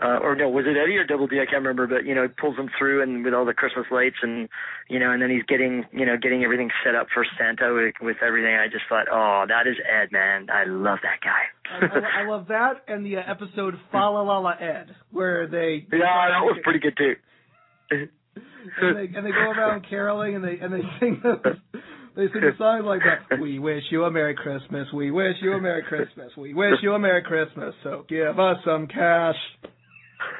Uh, or no, was it Eddy or Double D? I can't remember, but you know, he pulls them through and with all the Christmas lights and you know, and then he's getting, you know, getting everything set up for Santa with, with everything. I just thought, oh, that is Ed, man. I love that guy. I, I, I love that and the uh, episode Fa La La La Ed, where they yeah, that was pretty good too. and they and they go around caroling and they and they sing those, they sing a song like that. We wish you a Merry Christmas. We wish you a Merry Christmas. We wish you a Merry Christmas. So give us some cash.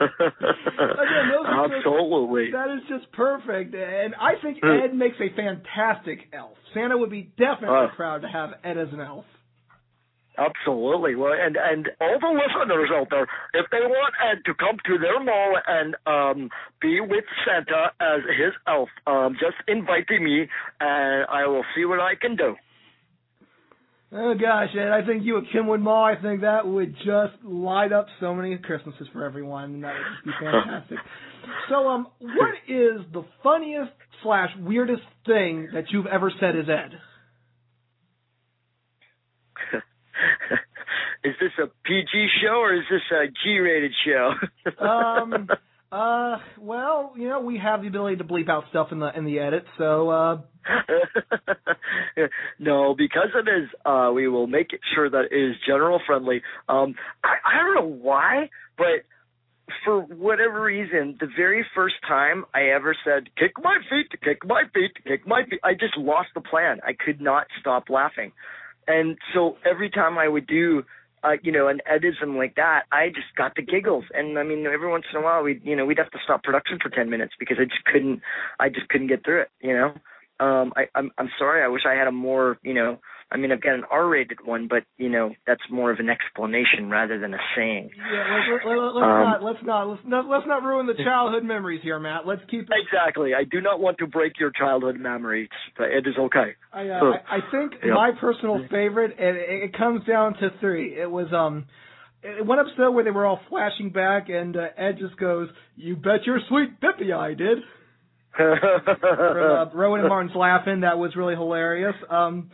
Again, those are just- Absolutely. that is just perfect, and I think Hmm. Ed makes a fantastic elf. Santa would be definitely Oh. proud to have Ed as an elf. Absolutely. Well, and and all the listeners out there, if they want Ed to come to their mall and um be with Santa as his elf, um just invite me, and I will see what I can do. Oh gosh, Ed, I think you at Kimwood Mall, I think that would just light up so many Christmases for everyone, and that would just be fantastic. so, um, what is the funniest slash weirdest thing that you've ever said as Ed? is this a PG show or is this a G-rated show? Um, uh, well, you know, we have the ability to bleep out stuff in the in the edit, so uh, no, because it is, uh, we will make sure that it is general friendly. Um, I, I don't know why, but for whatever reason, the very first time I ever said, kick my feet, kick my feet, kick my feet, I just lost the plan. I could not stop laughing. And so every time I would do, uh, you know, an edism like that, I just got the giggles. And I mean, every once in a while, we, you know, we'd have to stop production for 10 minutes because I just couldn't, I just couldn't get through it, you know? Um, I, I'm, I'm sorry. I wish I had a more, you know, I mean, I've got an R-rated one, but you know, that's more of an explanation rather than a saying. yeah, let, let, let, let's Um, not let's not let's not let's not ruin the childhood memories here, Matt. Let's keep it. Exactly. I do not want to break your childhood memories, but it is okay. I, uh, I, I think Yep. my personal favorite, and it, it comes down to three. It was um, it- one episode where they were all flashing back, and uh, Ed just goes, "You bet your sweet bippy I did." From, uh, Rowan and Martin's Laugh-In. That was really hilarious. Um,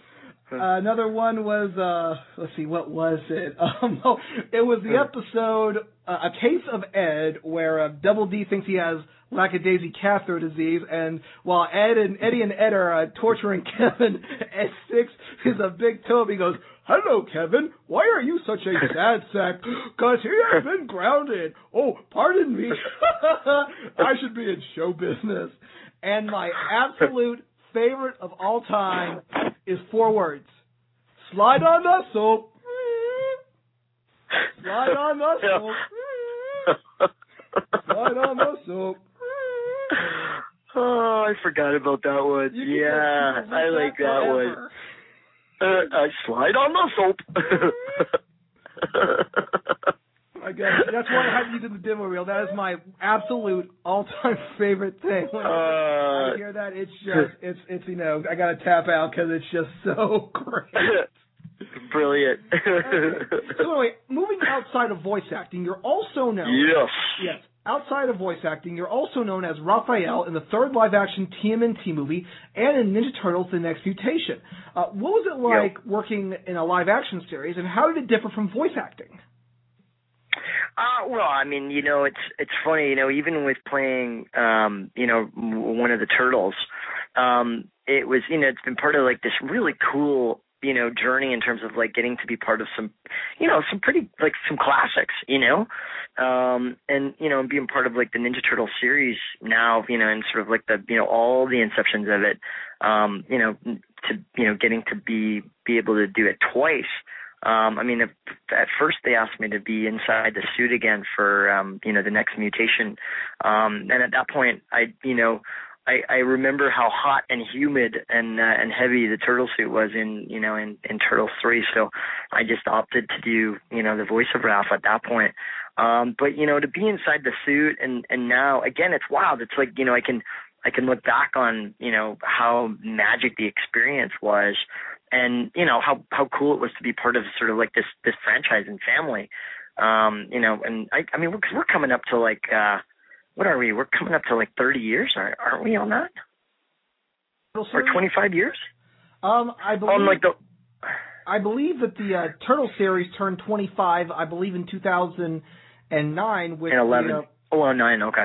another one was uh let's see what was it? Um oh, it was the episode uh, a case of ed where uh, double d thinks he has lackadaisy catheter disease and while ed and eddy and ed are uh, torturing kevin ed sticks his a big toe he goes hello kevin. Why are you such a sad sack? Cause he has been grounded. Oh pardon me. I should be in show business. And my absolute favorite of all time is four words. Slide on the soap. Slide on the soap. Slide on the soap. Oh, I forgot about that one. Yeah, I like that one. Uh, I slide on the soap. I that's why I have you in the demo reel. That is my absolute all-time favorite thing. When I Uh, hear that, it's just it's it's you know I gotta tap out because it's just so great. Brilliant. So anyway, moving outside of voice acting, you're also known. yes. Yes. Outside of voice acting, you're also known as Raphael in the third live-action TMNT movie and in Ninja Turtles: The Next Mutation. Uh, what was it like working in a live-action series, and how did it differ from voice acting? Uh, well, I mean, you know, it's it's funny, you know, even with playing, um, you know, one of the turtles, um, it was, you know, it's been part of like this really cool, you know, journey in terms of like getting to be part of some, you know, some pretty like some classics, you know, um, and you know, being part of like the Ninja Turtle series now, you know, and sort of like the, you know, all the inceptions of it, um, you know, to you know, getting to be be able to do it twice. Um, I mean, at, at first they asked me to be inside the suit again for, um, you know, the next mutation. Um, and at that point, I, you know, I, I remember how hot and humid and uh, and heavy the turtle suit was in, you know, in, in Turtles three. So I just opted to do, you know, the voice of Ralph at that point. Um, but you know, to be inside the suit and and now again, it's wild. It's like you know, I can I can look back on you know how magic the experience was and you know how how cool it was to be part of sort of like this this franchise and family. Um you know and i i mean we're, we're coming up to like uh what are we? We're coming up to like 30 years aren't, aren't we on that? Or 25 years? Um, I believe on like the I believe that the uh, Turtle series turned 25. I believe in 2009 with in 11 the, uh, oh oh, nine okay.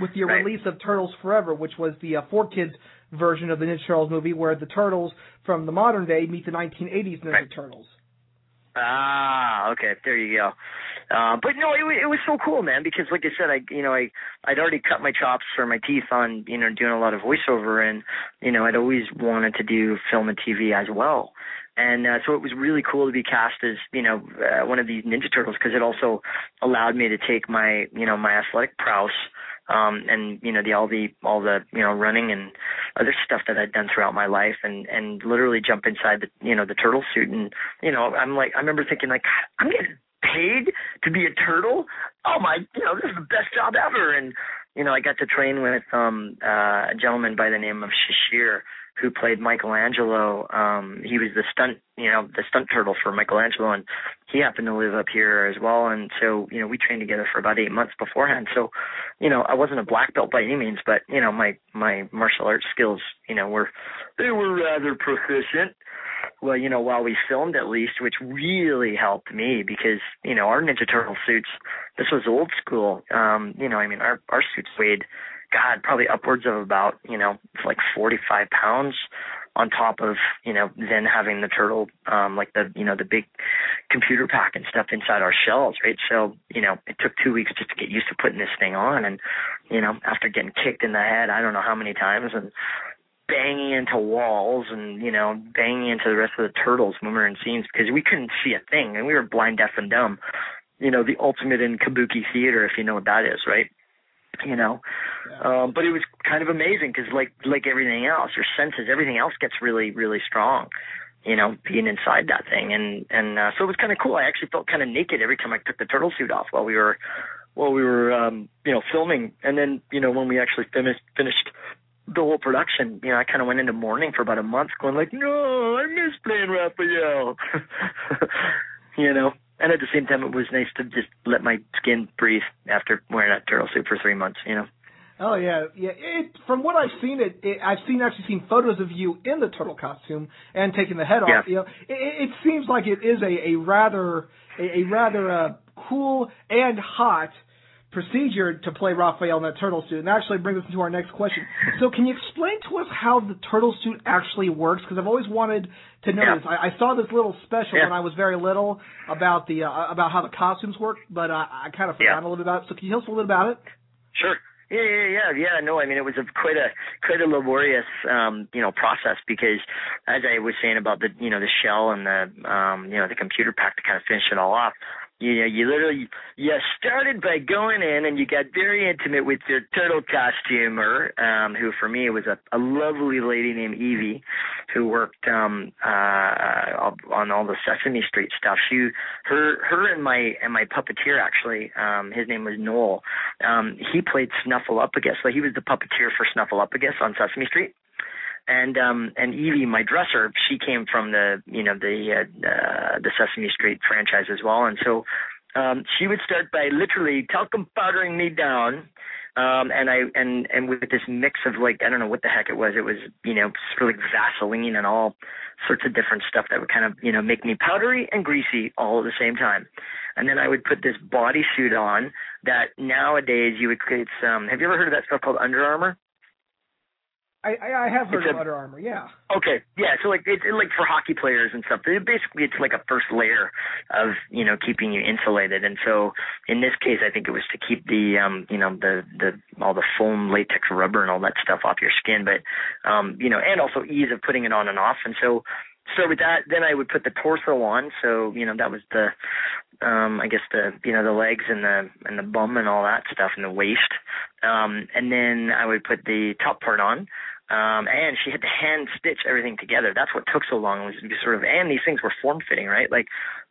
with the Right. release of Turtles Forever, which was the uh, 4Kids version of the Ninja Turtles movie, where the turtles from the modern day meet the 1980s Ninja Right. Turtles. Ah, okay, there you go. Uh, but no, it, it was so cool, man. Because like I said, I you know I I'd already cut my chops for my teeth on you know doing a lot of voiceover, and you know I'd always wanted to do film and TV as well. And uh, so it was really cool to be cast as you know uh, one of these Ninja Turtles because it also allowed me to take my you know my athletic prowess um and you know the all the all the you know running and other stuff that I'd done throughout my life and and literally jump inside the you know the turtle suit and you know I'm like I remember thinking like I'm getting paid to be a turtle? Oh my you know this is the best job ever. And you know I got to train with um uh a gentleman by the name of Shashir who played Michelangelo um he was the stunt you know the stunt turtle for Michelangelo and he happened to live up here as well and so you know we trained together for about 8 months beforehand so you know, I wasn't a black belt by any means, but you know, my my martial arts skills, you know, were they were rather proficient. Well, you know, while we filmed at least, which really helped me because you know our Ninja Turtle suits. This was old school. Um, you know, I mean, our our suits weighed, God, probably upwards of about you know like forty five pounds on top of you know then having the turtle um like the you know the big computer pack and stuff inside our shells right? So you know it took two weeks just to get used to putting this thing on and you know after getting kicked in the head i don't know how many times and banging into walls and you know banging into the rest of the turtles when we were in scenes because we couldn't see a thing and we were blind deaf and dumb. You know the ultimate in kabuki theater if you know what that is right you know? Um but it was kind of amazing because like like everything else your senses everything else gets really really strong you know being inside that thing. And and uh, so it was kind of cool. I actually felt kind of naked every time i took the turtle suit off while we were while we were um you know filming. And then you know when we actually finished finished the whole production you know i kind of went into mourning for about a month going like no i miss playing raphael. You know and at the same time it was nice to just let my skin breathe after wearing that turtle suit for three months you know Oh yeah, yeah. It, from what I've seen, it, it I've seen actually seen photos of you in the turtle costume and taking the head Yeah. off. You know, it, it seems like it is a, a rather a, a rather uh, cool and hot procedure to play Raphael in that turtle suit. And that actually brings us into our next question. So, can you explain to us how the turtle suit actually works? Because I've always wanted to know Yeah. this. I, I saw this little special Yeah. when I was very little about the uh, about how the costumes work, but uh, I kind of forgot Yeah. a little bit about it. So, can you tell us a little bit about it? Sure. Yeah, yeah, yeah, yeah. No, I mean it was a quite a quite a laborious um, you know, process because as I was saying about the you know, the shell and the um, you know, the computer pack to kind of finish it all off. You know, you literally you started by going in and you got very intimate with your turtle costumer, um, who for me was a, a lovely lady named Evie, who worked um uh on all the Sesame Street stuff. She her her and my and my puppeteer actually, um, his name was Noel. Um, he played Snuffleupagus. So he was the puppeteer for Snuffleupagus on Sesame Street. And um and Evie, my dresser, she came from the you know the uh, uh, the Sesame Street franchise as well, and so um she would start by literally talcum powdering me down. Um and i and and with this mix of like i don't know what the heck it was. It was you know sort of like vaseline and all sorts of different stuff that would kind of you know make me powdery and greasy all at the same time. And then i would put this bodysuit on that nowadays you would it's um have you ever heard of that stuff called Under Armour I I, have heard It's of a- Under Armour. Yeah. Okay, yeah. So like it's like for hockey players and stuff. It, basically, it's like a first layer of you know keeping you insulated. And so in this case, I think it was to keep the um you know the the all the foam, latex, rubber, and all that stuff off your skin. But um you know, and also ease of putting it on and off. And so start with that. Then I would put the torso on. So you know that was the um I guess the you know the legs and the and the bum and all that stuff and the waist. Um and then I would put the top part on. Um, and she had to hand stitch everything together. That's what took so long was sort of, and these things were form fitting, right? Like,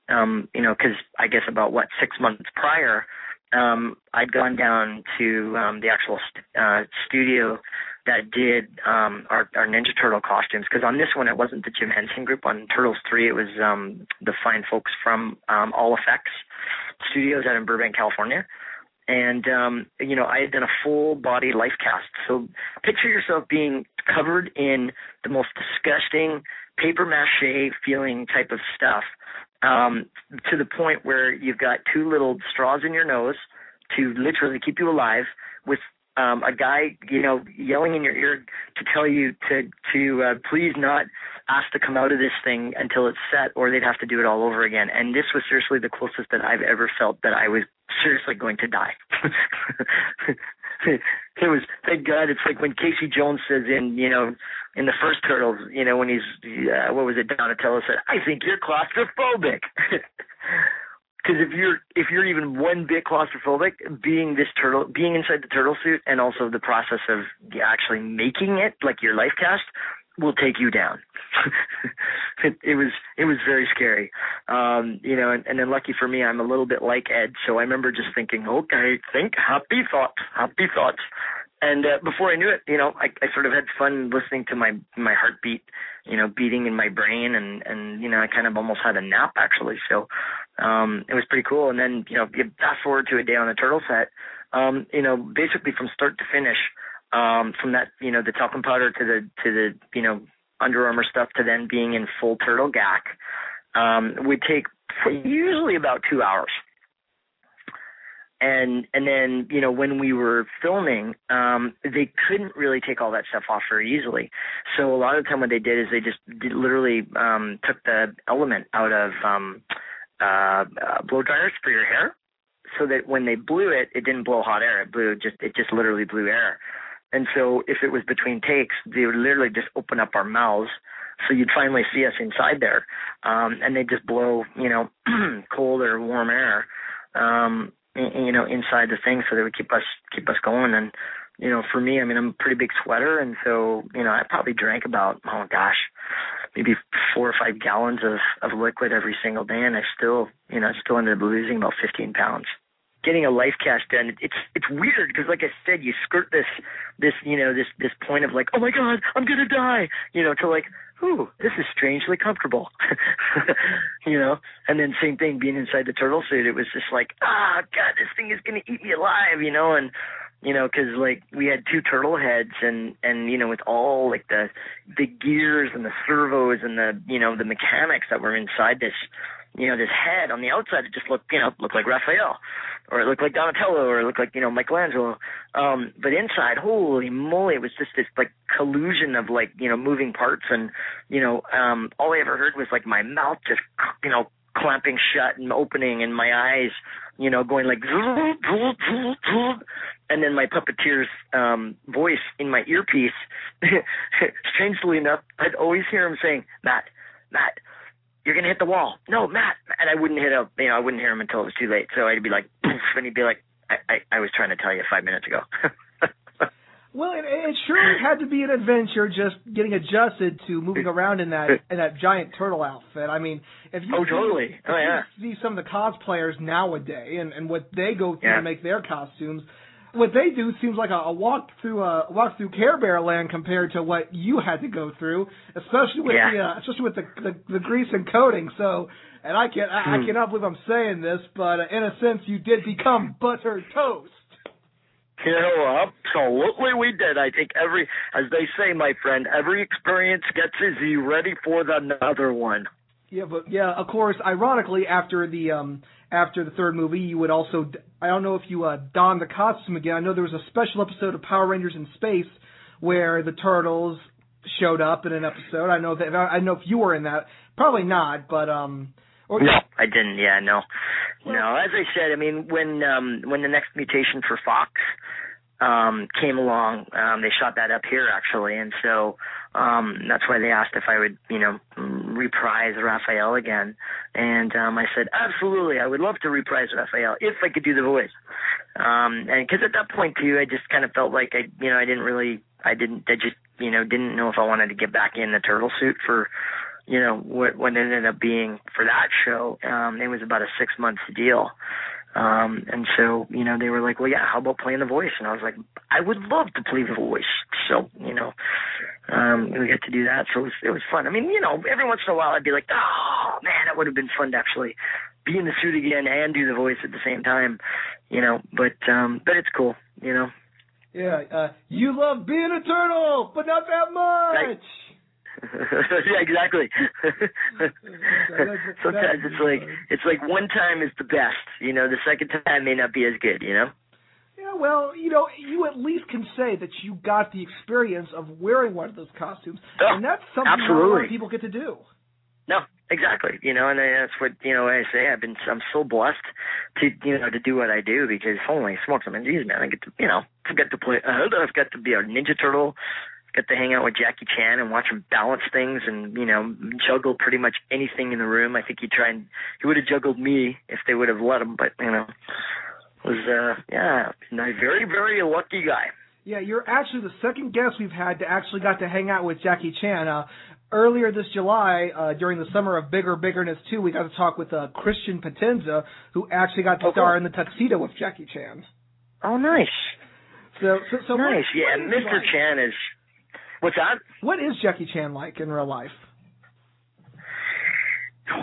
um, you know, cause I guess about what, six months prior, um, I'd gone down to, um, the actual, st- uh, studio that did, um, our, our Ninja Turtle costumes. Cause on this one, it wasn't the Jim Henson group. On Turtles 3, it was, um, the fine folks from, um, All Effects Studios out in Burbank, California and um you know I had done a full body life cast. So picture yourself being covered in the most disgusting paper mache feeling type of stuff um to the point where you've got two little straws in your nose to literally keep you alive with um a guy you know yelling in your ear to tell you to to uh, please not ask to come out of this thing until it's set or they'd have to do it all over again and this was seriously the closest that I've ever felt that I was seriously going to die. it was thank God. It's like when Casey Jones says in you know in the first Turtles, you know when he's uh, what was it Donatello said, I think you're claustrophobic. Because if you're if you're even one bit claustrophobic, being this turtle, being inside the turtle suit, and also the process of actually making it like your life cast, will take you down. it, it was it was very scary, um, you know. And, and then lucky for me, I'm a little bit like Ed, so I remember just thinking, okay, think happy thoughts, happy thoughts. And uh, before I knew it, you know, I, I sort of had fun listening to my my heartbeat, you know, beating in my brain, and and you know, I kind of almost had a nap actually. So um, it was pretty cool. And then you know, you fast forward to a day on the turtle set, um, you know, basically from start to finish, um, from that you know the talcum powder to the to the you know Under Armour stuff to then being in full turtle gack, um, would take usually about two hours. And and then you know when we were filming um they couldn't really take all that stuff off very easily. So a lot of the time what they did is they just did, literally um took the element out of um uh, uh blow dryers for your hair so that when they blew it it didn't blow hot air. It blew just it just literally blew air and so if it was between takes they would literally just open up our mouths. So you'd finally see us inside there. Um and they'd just blow you know cold or warm air um you know inside the thing. So they would keep us keep us going. And you know for me i mean i'm a pretty big sweater. And so you know i probably drank about oh gosh maybe four or five gallons of of liquid every single day. And i still you know still ended up losing about fifteen pounds getting a life cast done it's it's weird because like i said you skirt this this you know this this point of like oh my god i'm gonna die you know to like ooh this is strangely comfortable you know? And then same thing being inside the turtle suit it was just like ah god this thing is gonna eat me alive you know? And you know, because like we had two turtle heads, and and you know, with all like the the gears and the servos and the you know the mechanics that were inside this, you know, this head on the outside, it just looked you know looked like Raphael, or it looked like Donatello, or it looked like you know Michelangelo. Um, but inside, holy moly, it was just this like collusion of like you know moving parts, and you know, um, all I ever heard was like my mouth just you know clamping shut and opening, and my eyes you know, going like, and then my puppeteer's um, voice in my earpiece. Strangely enough, I'd always hear him saying, "Matt, Matt, you're gonna hit the wall." No, Matt, and I wouldn't hit him. You know, I wouldn't hear him until it was too late. So I'd be like, Poof, and he'd be like, I, I, "I was trying to tell you five minutes ago." Well, it, it sure had to be an adventure just getting adjusted to moving around in that in that giant turtle outfit. I mean, if you oh see, totally, oh yeah, see some of the cosplayers nowadays and and what they go through Yeah. to make their costumes, what they do seems like a, a walk through a walk through Care Bear land compared to what you had to go through, especially with Yeah. the uh, especially with the, the the grease and coating. So, and I can't I, I Hmm. cannot believe I'm saying this, but uh, in a sense, you did become buttered toast. You know, absolutely we did. I think every, as they say, my friend, every experience gets you ready for the another one. Yeah, but yeah, of course. Ironically, after the um after the third movie, you would also I don't know if you uh donned the costume again. I know there was a special episode of Power Rangers in Space where the turtles showed up in an episode. I know that I know if you were in that. Probably not, but um. Or, No, I didn't. Yeah, no, no. As I said, I mean, when um when the next mutation for Fox um came along, um they shot that up here actually, and so um that's why they asked if I would, you know, reprise Raphael again, and um I said absolutely, I would love to reprise Raphael if I could do the voice, um and because at that point too, I just kind of felt like I, you know, I didn't really, I didn't, I just, you know, didn't know if I wanted to get back in the turtle suit for you know what what ended up being for that show. Um it was about a six month deal. Um and so you know they were like well yeah how about playing the voice? And i was like i would love to play the voice. So you know um we got to do that so it was it was fun i mean you know every once in a while i'd be like oh man that would have been fun to actually be in the suit again and do the voice at the same time you know but um but it's cool you know Yeah, uh, you love being a turtle, but not that much. yeah, exactly. Sometimes it's like it's like one time is the best, you know. The second time may not be as good, you know. Yeah, well, you know, you at least can say that you got the experience of wearing one of those costumes, Oh, and that's something not a lot of people get to do. No, exactly. You know, and that's what you know. I say I've been I'm so blessed to you know to do what I do because holy smokes, I mean, geez, man, I get to you know I've got to play. Uh, I've got to be a Ninja Turtle. Got to hang out with Jackie Chan and watch him balance things and you know juggle pretty much anything in the room. I think he tried. He would have juggled me if they would have let him, but you know, was uh yeah, a very very lucky guy. Yeah, you're actually the second guest we've had to actually got to hang out with Jackie Chan. Uh, earlier this July, uh, during the summer of Bigger Biggerness 2, we got to talk with uh, Christian Potenza, who actually got to Oh, star in the tuxedo with Jackie Chan. Oh, nice. So, so, so nice. what- yeah, what Mr. like? Chan is. What's that? What is Jackie Chan like in real life?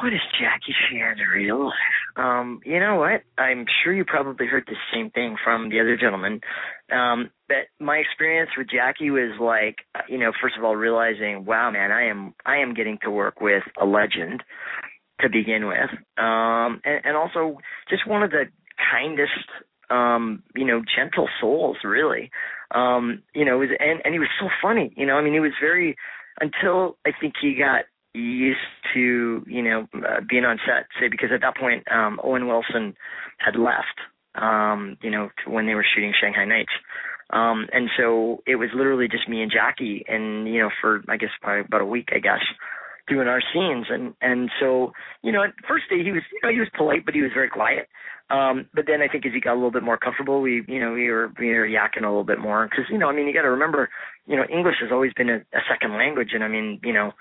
What is Jackie Chan in real life? Um, you know what? I'm sure you probably heard the same thing from the other gentleman. Um, but my experience with Jackie was like, you know, first of all, realizing, wow, man, I am I am getting to work with a legend to begin with, um, and, and also just one of the kindest, um, you know, gentle souls, really. Um, you know, was, and and he was so funny. You know, I mean, he was very until I think he got used to you know uh, being on set say because at that point um Owen Wilson had left um you know when they were shooting Shanghai Nights. Um and so it was literally just me and Jackie and you know for I guess probably about a week I guess doing our scenes. And and so you know at first day he was you know he was polite but he was very quiet. Um but then I think as he got a little bit more comfortable we you know we were we were yakking a little bit more. Because you know I mean you got to remember you know English has always been a, a second language. And I mean you know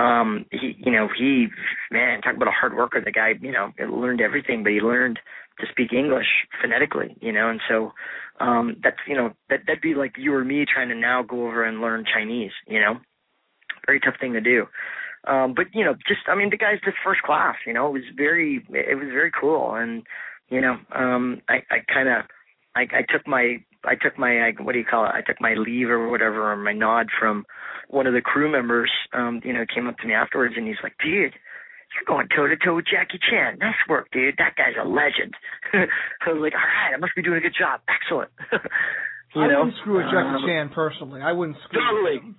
um he you know he man talk about a hard worker. The guy you know learned everything but he learned to speak english phonetically you know and so um that's you know that that'd be like you or me trying to now go over and learn chinese you know? Very tough thing to do. Um but you know just i mean the guy's just first class you know? It was very it was very cool. And you know um i i kind of I, I took my I took my I, what do you call it? I took my leave or whatever or my nod from one of the crew members. Um, you know, came up to me afterwards and he's like, "Dude, you're going toe to toe with Jackie Chan. Nice work, dude. That guy's a legend." I was like, "All right, I must be doing a good job. Excellent." you I know, wouldn't screw with Jackie Um, Chan personally. I wouldn't screw. Totally. With him.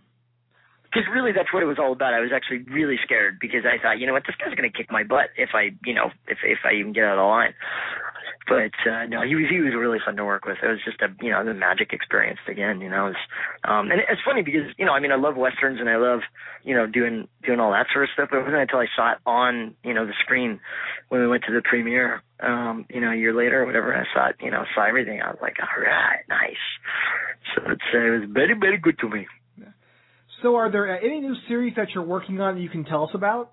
because really that's what it was all about. I was actually really scared because I thought, you know what, this guy's gonna kick my butt if I, you know, if if I even get out of line. But uh, no, he was he was really fun to work with. It was just a you know the magic experience again. You know, it was, um, and it's funny because you know I mean I love westerns and I love you know doing doing all that sort of stuff. But it wasn't until I saw it on you know the screen when we went to the premiere, um, you know a year later or whatever. I saw it, you know, saw everything. I was like, all right, nice. So it's, uh, it was very very good to me. So, are there uh, any new series that you're working on that you can tell us about?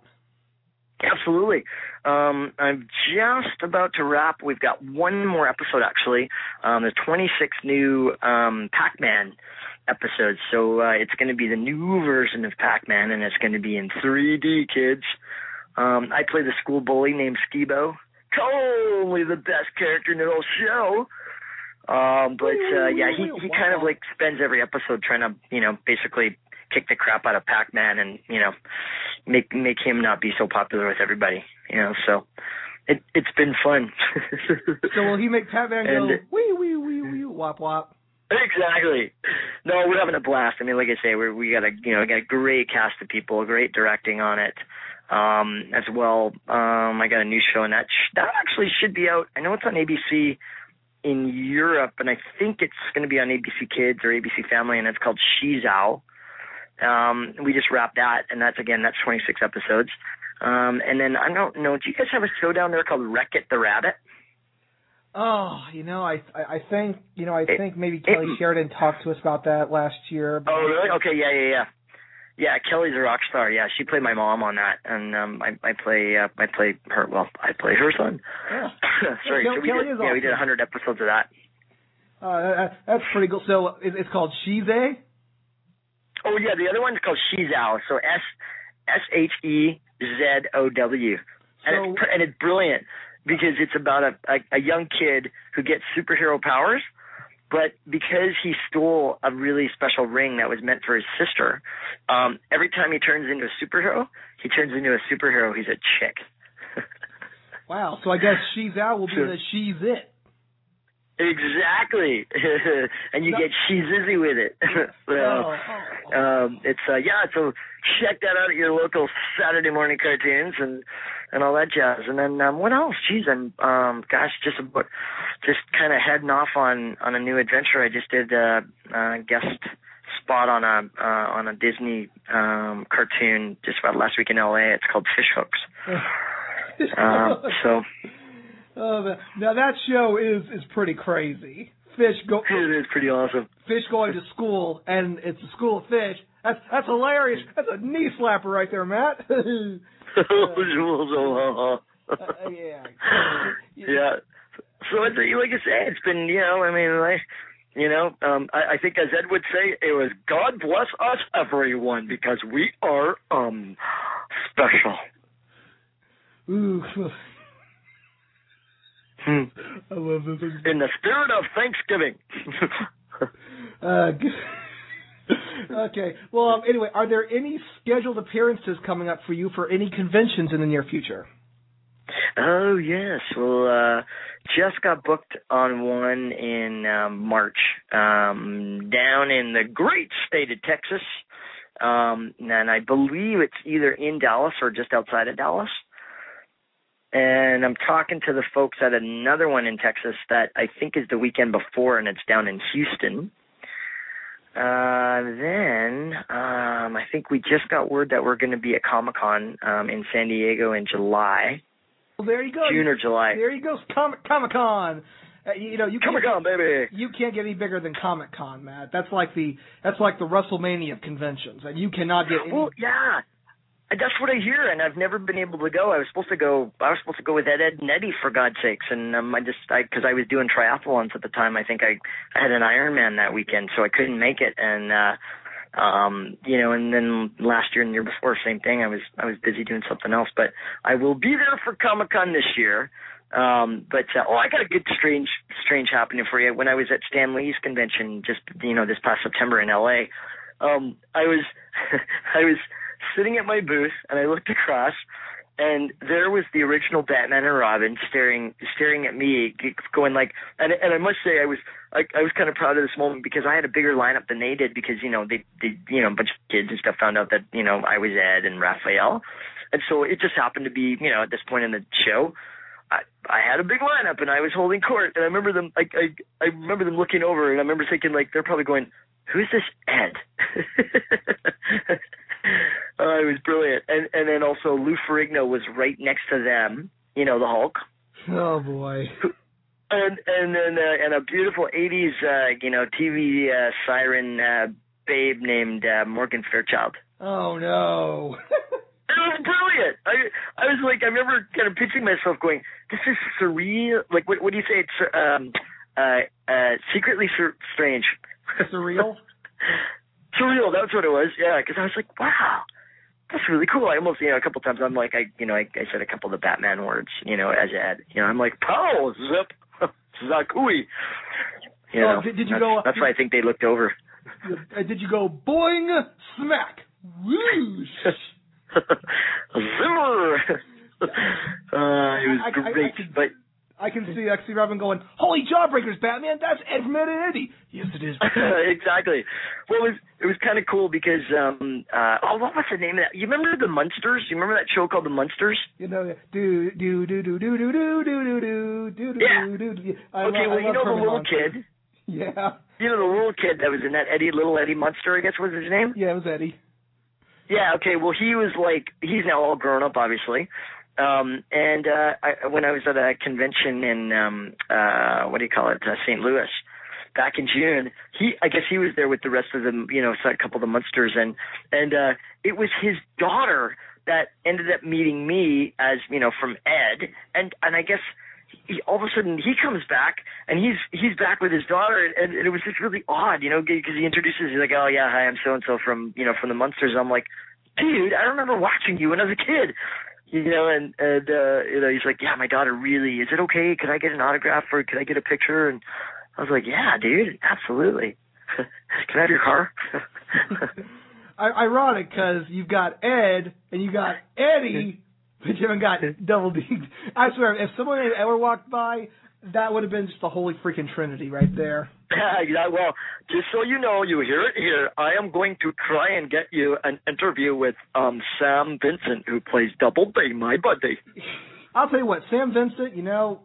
Absolutely. Um, I'm just about to wrap. We've got one more episode actually. Um, there's 26 new um, Pac-Man episodes, so uh, it's going to be the new version of Pac-Man, and it's going to be in 3D, kids. Um, I play the school bully named Skeebo. Totally the best character in the whole show. Um, but uh, yeah, he he kind of like spends every episode trying to you know basically kick the crap out of Pac-Man and you know make make him not be so popular with everybody. You know, so it it's been fun. So, will he make Pac-Man go wee wee wee wee wop wop? Exactly. No, we're having a blast. I mean, like I say, we we got a you know got a great cast of people, great directing on it. Um, as well, um, I got a new show, and that sh- that actually should be out. I know it's on ABC in Europe, and I think it's going to be on ABC Kids or ABC Family, and it's called SheZow. Um, we just wrapped that, and that's again that's 26 episodes. Um, and then I don't know, do you guys have a show down there called Rekkit the Rabbit? Oh, you know, I I think you know I It- think maybe it- Kelly Sheridan talked to us about that last year. but- Oh, really? Okay, yeah, yeah, yeah. Yeah, Kelly's a rock star. Yeah, she played my mom on that, and um, I I play uh, I play her. Well, I play her son. Yeah. Sorry, Kel- so we Kelly did. Yeah, we did awesome. 100 episodes of that. Uh, that, that's pretty cool. So it, it's called She's A. Oh yeah, the other one's called SheZow. So S S H E Z O W, and So- it's pr- and it's brilliant because it's about a, a a young kid who gets superhero powers, but because he stole a really special ring that was meant for his sister, um, every time he turns into a superhero, he turns into a superhero. He's a chick. Wow. So I guess She's Out will be Sure. the She's It. Exactly, and you No. get cheesy with it. so, Oh, um, it's uh, yeah. So check that out at your local Saturday morning cartoons and and all that jazz. And then um, what else? Jeez, I'm um, gosh, just about just kind of heading off on on a new adventure. I just did uh, a guest spot on a uh, on a Disney um, cartoon just about last week in LA. It's called Fish Hooks. Um, so Oh, now that show is is pretty crazy. Fish go it is pretty awesome. fish going to school, and it's a school of fish. That's that's hilarious. That's a knee slapper right there, Matt. Uh, yeah. yeah. So it's like I say, it's been you know, I mean, like you know, um, I, I think as Ed would say, it was God bless us everyone because we are um special. Ooh, Hmm. I love this. In the spirit of Thanksgiving. Uh, okay. Well, um, anyway, are there any scheduled appearances coming up for you for any conventions in the near future? Oh yes, well, uh, just got booked on one in um, March um, down in the great state of Texas, um, and I believe it's either in Dallas or just outside of Dallas. And I'm talking to the folks at another one in Texas that I think is the weekend before, and it's down in Houston. Uh, then um, I think we just got word that we're going to be at Comic Con um, in San Diego in July. Well, there you go. June or July. There you go. Comic Comic Con. Uh, you, know, you Comic Con, baby. you can't get any bigger than Comic Con, Matt. That's like the that's like the WrestleMania of conventions, and you cannot get any. Well, yeah, that's what I hear, and I've never been able to go. I was supposed to go. I was supposed to go with Ed, Edd, and Eddy for God's sakes, and um, I just I because I was doing triathlons at the time. I think I I had an Ironman that weekend, so I couldn't make it, and uh um you know and then last year and the year before same thing i was i was busy doing something else but i will be there for comic con this year Um, but uh, oh, I got a good strange strange happening for you. When I was at Stan Lee's convention just you know this past September in LA, um, I was I was sitting at my booth and I looked across and there was the original Batman and Robin staring staring at me, going like, and and I must say I was I, I was kind of proud of this moment because I had a bigger lineup than they did because you know they they you know a bunch of kids and stuff found out that you know I was Ed and Raphael, and so it just happened to be you know at this point in the show. I I had a big lineup and I was holding court and I remember them I I I remember them looking over and I remember thinking like they're probably going who's this Ed oh, it was brilliant. And and then also Lou Ferrigno was right next to them. You know the Hulk. Oh boy. And and then uh, and a beautiful '80s uh, you know TV uh, siren uh, babe named uh, Morgan Fairchild. Oh no. it was brilliant. I I was like I remember kind of picturing myself going, this is surreal. Like what what do you say? It's um uh uh secretly sur- strange. Surreal. Surreal. That's what it was. Yeah, because I was like, wow, that's really cool. I almost, you know, a couple times I'm like, I, you know, I, I said a couple of the Batman words, you know, as Ed. You know, I'm like, pow, zip, zakui. You know, did, did you that's, go? That's why I think they looked over. Uh, did you go boing, smack, whoosh? Zimmer. uh, it was I- I- I great, could- but I can see actually Robin going, "Holy jawbreakers, Batman! That's Ed from Ed and Eddy." Yes, it is. exactly. Well, it was it was kind of cool because um uh oh what was the name of that? You remember the Munsters? You remember that show called the Munsters? You know, do do do do do do do do do do do do do. I okay, love, well I you know the little kid. Yeah, You know the little kid that was in that Eddie little Eddie Munster, I guess was his name. yeah, it was Eddie. Yeah, okay. Well, he was like he's now all grown up, obviously. Um, and uh, I, when I was at a convention in um, uh, what do you call it, uh, St. Louis, back in June, he I guess he was there with the rest of them, you know, a couple of the Munsters, and and uh, it was his daughter that ended up meeting me as you know from Ed, and and I guess he, all of a sudden he comes back and he's he's back with his daughter and, and it was just really odd, you know, because he introduces he's like, oh yeah, hi, I'm so and so from you know from the Munsters. I'm like, dude, I remember watching you when I was a kid, you know, and and uh, you know he's like, yeah, my daughter really. Is it okay? Could I get an autograph or could I get a picture? And I was like, yeah, dude, absolutely. Can I have your car? I- ironic because you've got Ed and you got Eddy, but you haven't got Double D. I swear, if someone had ever walked by, that would have been just the holy freaking trinity right there. yeah, well, just so you know, you hear it here. I am going to try and get you an interview with um Sam Vincent, who plays Double D, my buddy. I'll tell you what, Sam Vincent, you know,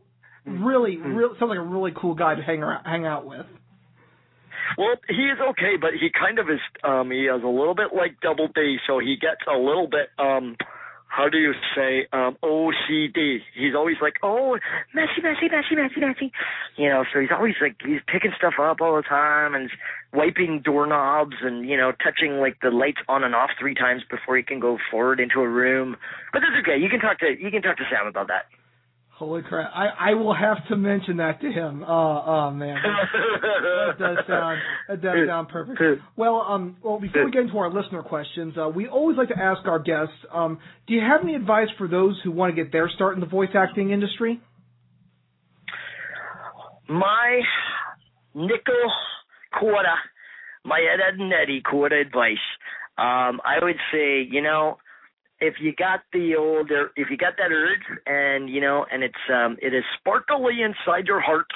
really, real sounds like a really cool guy to hang around, hang out with. Well, he is okay, but he kind of is. Um, he is a little bit like Double D, so he gets a little bit. Um, how do you say? Um, OCD. He's always like, oh, messy, messy, messy, messy, messy. You know, so he's always like he's picking stuff up all the time and wiping doorknobs and you know touching like the lights on and off three times before he can go forward into a room. But that's okay. You can talk to you can talk to Sam about that. Holy crap! I I will have to mention that to him. Oh, oh man, that does sound that does sound perfect. Well, um, well, before we get into our listener questions, uh, we always like to ask our guests, um, do you have any advice for those who want to get their start in the voice acting industry? my nickel quarter, my Ed, Edd and Eddy quarter advice. Um, I would say, you know, if you got the old, if you got that urge, and you know, and it's um, it is sparkly inside your heart,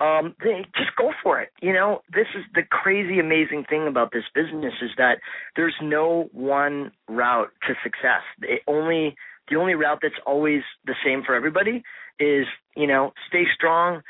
um, just go for it. You know, this is the crazy, amazing thing about this business is that there's no one route to success. It only the only route that's always the same for everybody is you know, stay strong,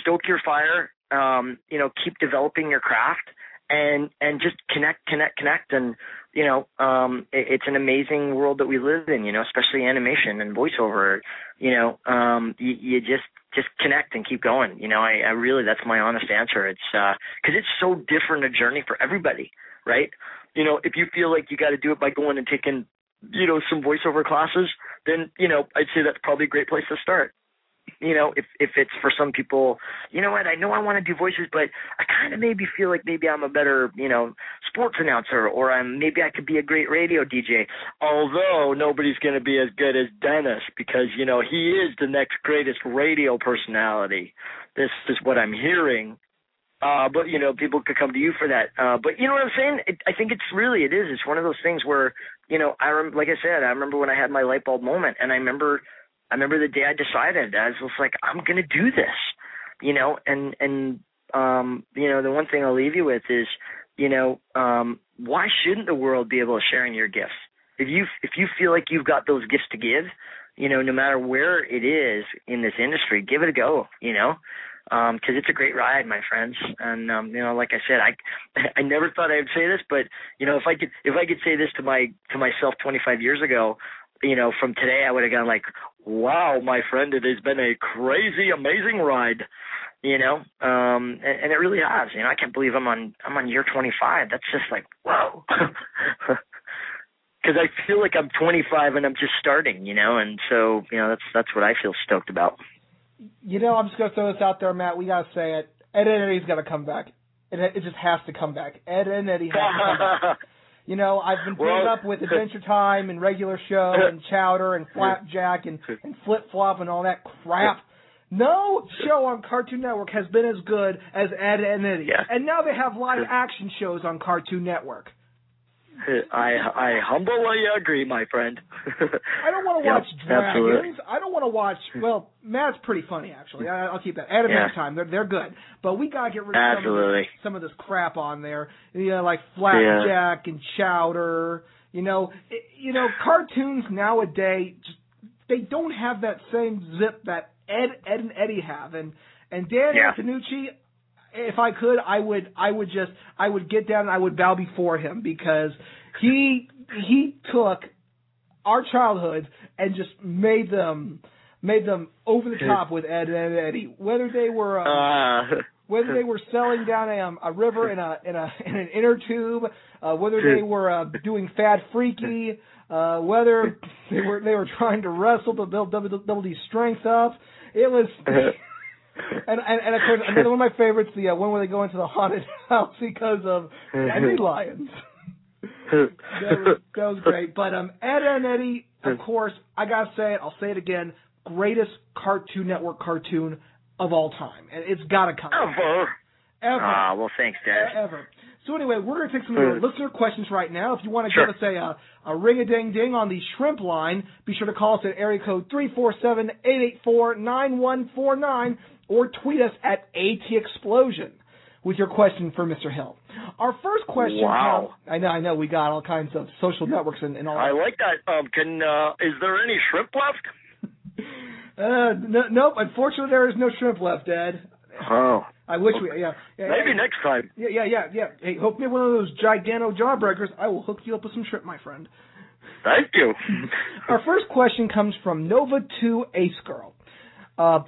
stoke your fire, um, you know, keep developing your craft and and just connect, connect, connect and you know, um it, it's an amazing world that we live in, you know, especially animation and voiceover. You know, um you, you just just connect and keep going. You know, I, I really that's my honest answer. It's uh 'cause it's so different a journey for everybody, right? You know, if you feel like you got to do it by going and taking, you know, some voiceover classes, then you know, I'd say that's probably a great place to start. You know, if if it's for some people, you know what, I know I want to do voices, but I kind of maybe feel like maybe I'm a better, you know, sports announcer, or I'm maybe I could be a great radio DJ. Although nobody's going to be as good as Dennis because you know he is the next greatest radio personality. This is what I'm hearing. Uh, but you know, people could come to you for that. Uh, but you know what I'm saying? It, I think it's really it is. It's one of those things where you know, I rem- like I said, I remember when I had my light bulb moment, and I remember I remember the day I decided I was like, I'm gonna do this, you know, and and um, you know, the one thing I'll leave you with is, you know, um, why shouldn't the world be able to share in your gifts? If you if you feel like you've got those gifts to give, you know, no matter where it is in this industry, give it a go, you know, because um, it's a great ride, my friends. And um, you know, like I said, I I never thought I'd say this, but you know, if I could if I could say this to my to myself 25 years ago, you know, from today, I would have gone like, wow, my friend, it has been a crazy, amazing ride. You know, um, and, and it really has. You know, I can't believe I'm on I'm on year 25. That's just like whoa. Because I feel like I'm 25 and I'm just starting, you know, and so you know that's that's what I feel stoked about. You know, I'm just gonna throw this out there, Matt. We gotta say it. Ed and Eddy's gotta come back. It it just has to come back. Ed and Eddy have to come back. You know, I've been putting Well- up with Adventure Time and Regular Show and Chowder and Flapjack and, and Flip Flop and all that crap. No show on Cartoon Network has been as good as Ed and Eddy. And now they have live action shows on Cartoon Network. I I humbly agree, my friend. I don't want to Yep, watch Dragons. absolutely. I don't want to watch. Well, Matt's pretty funny actually. I, I'll keep that. And Yeah. Time, they're they're good. But we gotta get rid of some of, this, some of this crap on there. You know, like Flapjack and Chowder. You know, it, you know, cartoons nowadays just they don't have that same zip that Ed Edd and Eddy have. And and Dan Yeah. Antonucci, if I could, I would I would just I would get down and I would bow before him because he he took our childhoods and just made them made them over the top with Ed and Eddy. Whether they were um, Uh, whether they were selling down a, um, a river in a in a in an inner tube, uh, whether they were uh, doing Fad Freaky, uh, whether they were they were trying to wrestle to build WWE's strength up. It was. And, and and of course another one of my favorites, the uh, one where they go into the haunted house because of dandelions. that was that was great. But um, Ed and Eddy, of course, I gotta say it. I'll say it again. Greatest Cartoon Network cartoon of all time, and it's gotta come. Ever. Ever. Ah, well, thanks, Dad. Ever. So anyway, we're going to take some of your listener questions right now. If you want to give us a uh, a ring a ding ding on the shrimp line, be sure to call us at area code three four seven eight eight four nine one four nine or tweet us at AT Explosion with your question for Mr. Hill. Our first question. Wow. Pal- I know, I know, we got all kinds of social networks and, and all. I like that. Um, can uh, is there any shrimp left? Uh, no, nope. Unfortunately, there is no shrimp left, Ed. Oh. I wish we. Yeah. yeah Maybe yeah. next time. Yeah, yeah, yeah, yeah. Hey, hook me one of those giganto jawbreakers. I will hook you up with some shrimp, my friend. Thank you. Our first question comes from Nova 2 Ace Girl. Uh,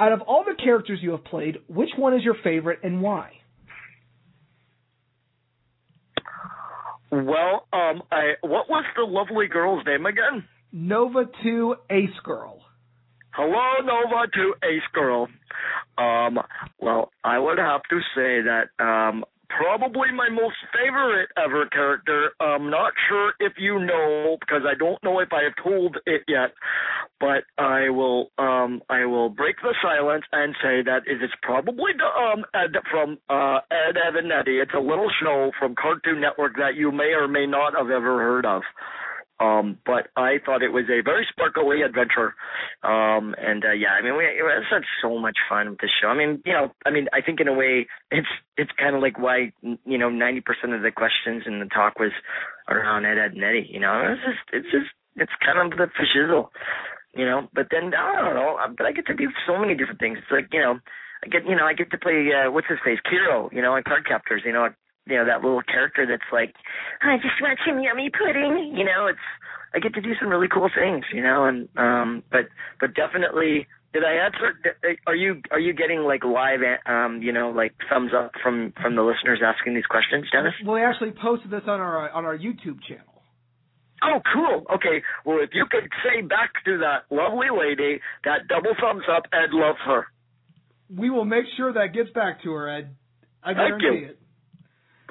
out of all the characters you have played, which one is your favorite and why? Well, um, I what was the lovely girl's name again? Nova 2 Ace Girl. Hello, Nova to Ace Girl. Um, well, I would have to say that um, probably my most favorite ever character. I'm not sure if you know because I don't know if I have told it yet, but I will um, I will break the silence and say that it is probably the, um, Ed from uh, Ed, Eddy. It's a little show from Cartoon Network that you may or may not have ever heard of. Um, but I thought it was a very sparkly adventure. Um, and uh, yeah, I mean, we it was such so much fun with this show. I mean, you know, I mean, I think in a way, it's it's kind of like why you know ninety percent of the questions in the talk was around Ed, Edd and Eddy. You know, it's just it's just it's kind of the shizzle. You know, but then I don't know, but I get to do so many different things. It's like you know. I get, you know, I get to play uh, what's his face, Kero, you know, on Cardcaptors. You know, you know that little character that's like, I just want some yummy pudding. You know, it's I get to do some really cool things. You know, and um, but but definitely. Did I answer? Are you are you getting like live, um, you know, like thumbs up from from the listeners asking these questions, Dennis? Well, we actually posted this on our on our YouTube channel. Oh, cool. Okay. Well, if you could say back to that lovely lady that double thumbs up, Ed loves her. We will make sure that gets back to her, Ed. I guarantee it.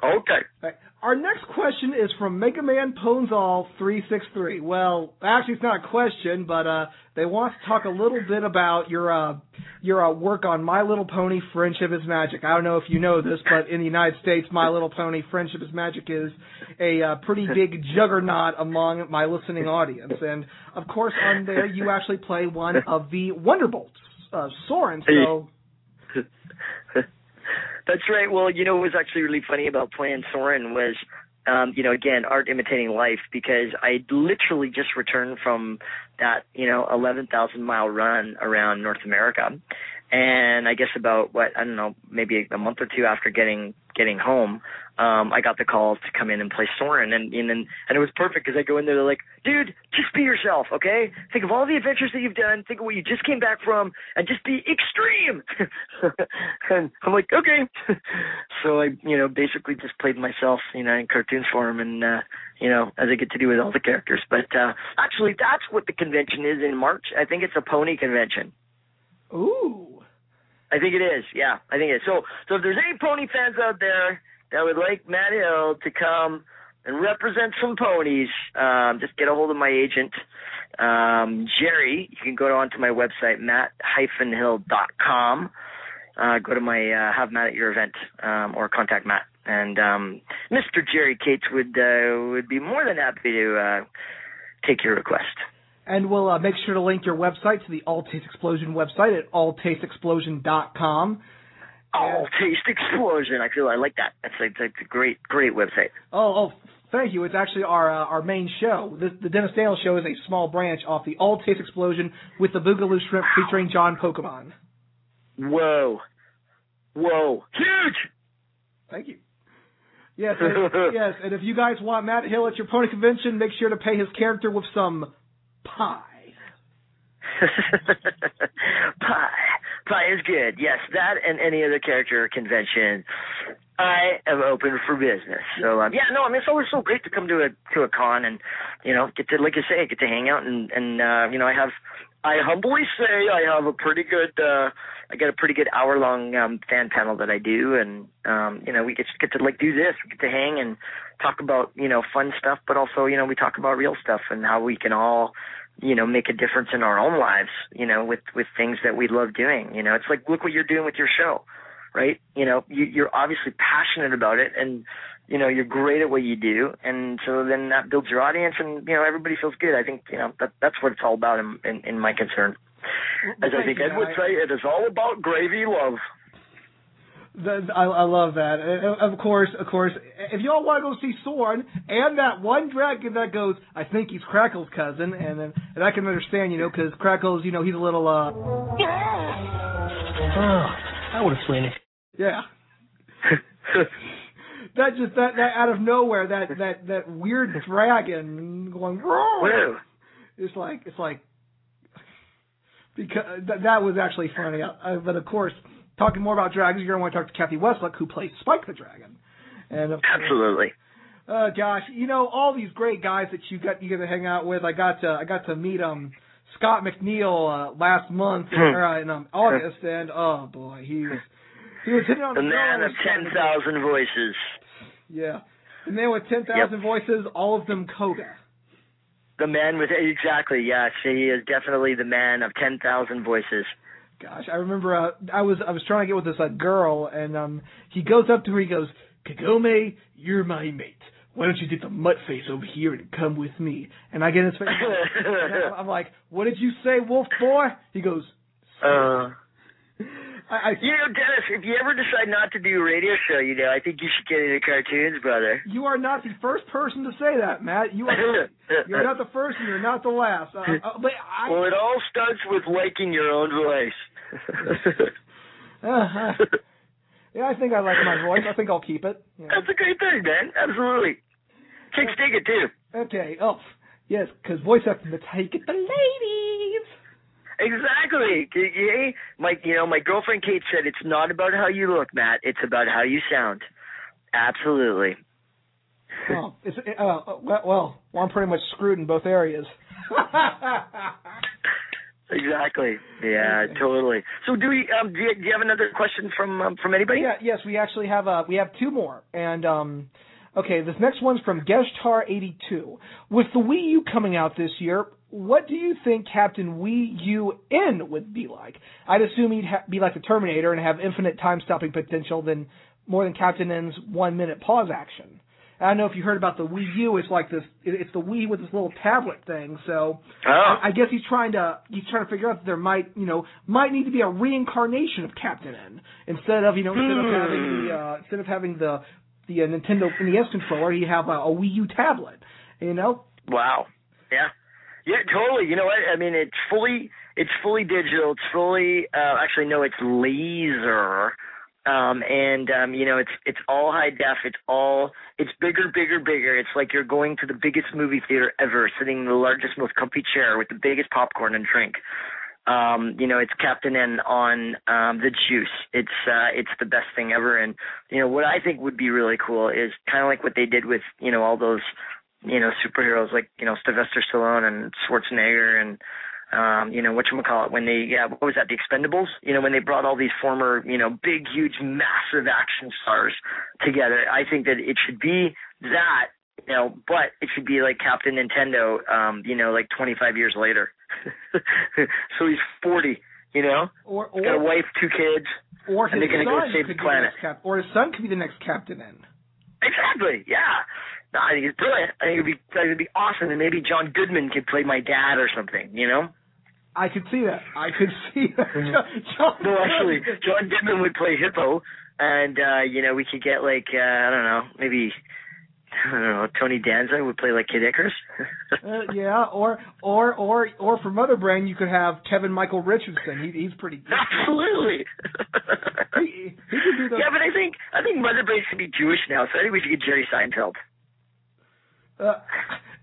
Okay. Right. Our next question is from Mega Man Ponzal three six three. Well, actually, it's not a question, but uh, they want to talk a little bit about your uh, your uh, work on My Little Pony: Friendship is Magic. I don't know if you know this, but in the United States, My Little Pony: Friendship is Magic is a uh, pretty big juggernaut among my listening audience, and of course, on there you actually play one of the Wonderbolts, uh, Soarin. So That's right. Well, you know what was actually really funny about playing Soarin was, um, you know, again, art imitating life because I literally just returned from that, you know, 11,000 mile run around North America. And I guess about what, I don't know, maybe a month or two after getting, getting home, um, I got the call to come in and play Soarin and, and, and it was perfect because I go in there, they're like, dude, just be yourself, okay? Think of all the adventures that you've done, think of what you just came back from, and just be extreme. and I'm like, okay. so I, you know, basically just played myself, you know, in cartoons form and, uh, you know, as I get to do with all the characters. But, uh, actually that's what the convention is in March. I think it's a pony convention. Ooh. I think it is. Yeah, I think it is. So, so if there's any pony fans out there that would like Matt Hill to come and represent some ponies, um, just get a hold of my agent, um, Jerry. You can go onto my website, matt-hill.com. Uh, go to my uh, have Matt at your event um, or contact Matt. And um, Mr. Jerry Cates would uh, would be more than happy to uh, take your request. And we'll uh, make sure to link your website to the All Taste Explosion website at alltasteexplosion.com. Oh, Taste Explosion! I feel I like that. That's a, that's a great great website. Oh, oh, thank you. It's actually our uh, our main show. The, the Dennis Daniel Show is a small branch off the All Taste Explosion with the Boogaloo Shrimp featuring John Pokemon. Whoa, whoa, huge! Thank you. Yes, and, yes, and if you guys want Matt Hill at your pony convention, make sure to pay his character with some pie. Pie. Pie is good. Yes, that and any other character convention. I am open for business. So um, yeah, no, I mean it's always so great to come to a to a con and you know get to like you say get to hang out and and uh, you know I have I humbly say I have a pretty good uh I get a pretty good hour long um fan panel that I do and um you know we get get to like do this we get to hang and talk about you know fun stuff but also you know we talk about real stuff and how we can all you know make a difference in our own lives you know with with things that we love doing. You know it's like look what you're doing with your show right? You know you you're obviously passionate about it and you know you're great at what you do and so then that builds your audience and you know everybody feels good i think you know that that's what it's all about in in, in my concern as i think ed would say it is all about gravy love The, I, I love that. And of course, of course, if y'all want to go see Soarin and that one dragon that goes, I think he's Crackle's cousin, and then and I can understand, you know, because Crackle's, you know, he's a little, uh, Oh, I would have slain it. yeah. that just that that out of nowhere, that that that weird dragon going, Whoa. it's like it's like because that, that was actually funny. Uh, but of course, talking more about dragons, you're gonna want to talk to Cathy Weseluck, who plays Spike the Dragon. And of course, absolutely uh, gosh, you know all these great guys that you got you get to hang out with. I got to I got to meet um Scott McNeil uh, last month Hmm. or, uh, in um, August, and oh boy, he was he was hitting on the the man of ten thousand voices Yeah, the man with ten thousand voices, all of them Koga. the man with exactly yes he is definitely the man of ten thousand voices Gosh, I remember uh, I was I was trying to get with this uh, girl, and um he goes up to her, he goes, Kagome, you're my mate. Why don't you get the mutt face over here and come with me? And I get in his face. I'm like, what did you say, wolf boy? He goes, uh I, I You know, Dennis, if you ever decide not to do a radio show, you know, I think you should get into cartoons, brother. you are not the first person to say that, Matt. You are you're not the first, and you're not the last. Uh, uh, but I, well, it all starts with liking your own voice. uh, yeah, I think I like my voice. I think I'll keep it. Yeah. That's a great thing, man. Absolutely. Chicks dig it too. Okay. Oh, yes, because voice acting to take it the ladies. Exactly. Hey, my, you know, my girlfriend Kate said it's not about how you look, Matt. It's about how you sound. Absolutely. well, it's uh, well, well, I'm pretty much screwed in both areas. exactly. Yeah, totally. So do we? Um, do, you, do you have another question from um, from anybody? Yeah, yes, we actually have uh we have two more. And um okay, this next one's from Geshtar82. With the Wii U coming out this year, what do you think Captain Wii U N would be like? I'd assume he'd ha- be like the Terminator and have infinite time-stopping potential than more than Captain N's one-minute pause action. I don't know if you heard about the Wii U. It's like this. It's the Wii with this little tablet thing. So Oh. I I guess he's trying to he's trying to figure out that there might you know might need to be a reincarnation of Captain N instead of you know instead of having the uh, instead of having the the uh, Nintendo NES controller, you have a, a Wii U tablet. You know. Wow. Yeah. Yeah, totally. You know what? I mean, it's fully it's fully digital. It's fully uh, actually no, it's laser. Um, and um, you know, it's it's all high def. It's all it's bigger, bigger, bigger. It's like you're going to the biggest movie theater ever, sitting in the largest, most comfy chair with the biggest popcorn and drink. Um, you know, it's Captain N on um, the juice. It's uh, it's the best thing ever. And you know, what I think would be really cool is kind of like what they did with you know all those you know superheroes like you know Sylvester Stallone and Schwarzenegger and um, you know, whatchamacallit, when they, yeah, what was that, the Expendables? You know, when they brought all these former, you know, big, huge, massive action stars together. I think that it should be that, you know, but it should be like Captain Nintendo, um, you know, like 25 years later. so he's 40, you know? Or Got a wife, two kids, or and they're to go save the planet. next cap, or his son could be the next Captain N. Exactly. Yeah. I think it's brilliant. I think it'd be I think it'd be awesome, and maybe John Goodman could play my dad or something. You know? I could see that. I could see that. John- No, actually, John Goodman would play Hippo, and uh, you know we could get like uh, I don't know, maybe I don't know, Tony Danza would play like Kid Icarus. Uh, yeah, or or or or for Mother Brain, you could have Kevin Michael Richardson. He, he's pretty. good. Absolutely. He, he could do the. yeah, but I think I think Mother Brain should be Jewish now, so I think we should get Jerry Seinfeld. Uh,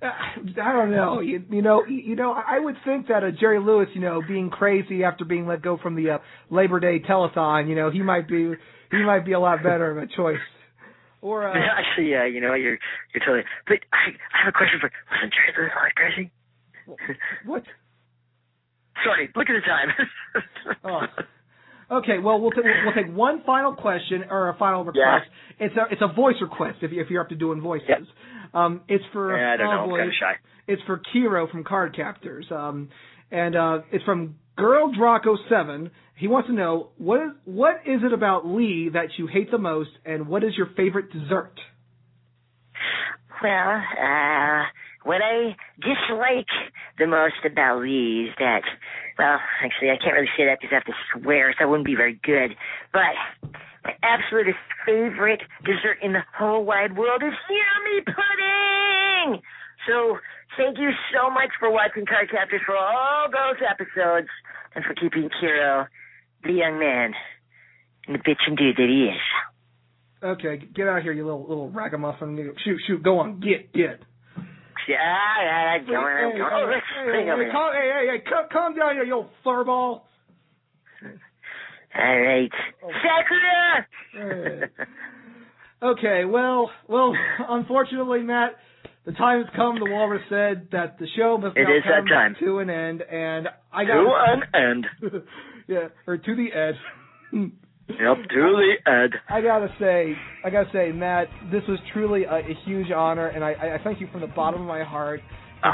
I don't know. You, you know, you, know. I would think that uh, Jerry Lewis, you know, being crazy after being let go from the uh, Labor Day telethon, you know, he might be he might be a lot better of a choice. Or uh, Actually, yeah, you know you're you're totally. But I I have a question for wasn't Jerry Lewis that crazy? what? Sorry, look at the time. Oh. Okay, well we'll, t- we'll take one final question or a final request. It's a it's a voice request if you if you're up to doing voices. Um, it's for Yeah, I don't oh, know, I'm kinda shy. It's for Kero from Cardcaptors. Um, and uh, it's from Girl Draco Seven. He wants to know what is what is it about Lee that you hate the most, and what is your favorite dessert? Well, uh, what I dislike the most about Lee is that, well, actually, I can't really say that because I have to swear, so that wouldn't be very good. But my absolute favorite dessert in the whole wide world is yummy pudding. So thank you so much for watching Cardcaptors for all those episodes and for keeping Kero the young man and the bitchin' dude that he is. Okay, get out of here, you little little ragamuffin. Shoot, shoot, go on, get, get. Yeah, yeah, yeah, going, hey, going. Oh, hey, hey, hey, hey, calm, hey, hey, calm down, here, you old furball. All right. Sakura! Okay, well, well, unfortunately, Matt, the time has come. The walrus said that the show must It now come time. to an end, and I got To an end. yeah, or to the end. Yep, to the end. I gotta say, I gotta say, Matt, this was truly a, a huge honor, and I, I thank you from the bottom of my heart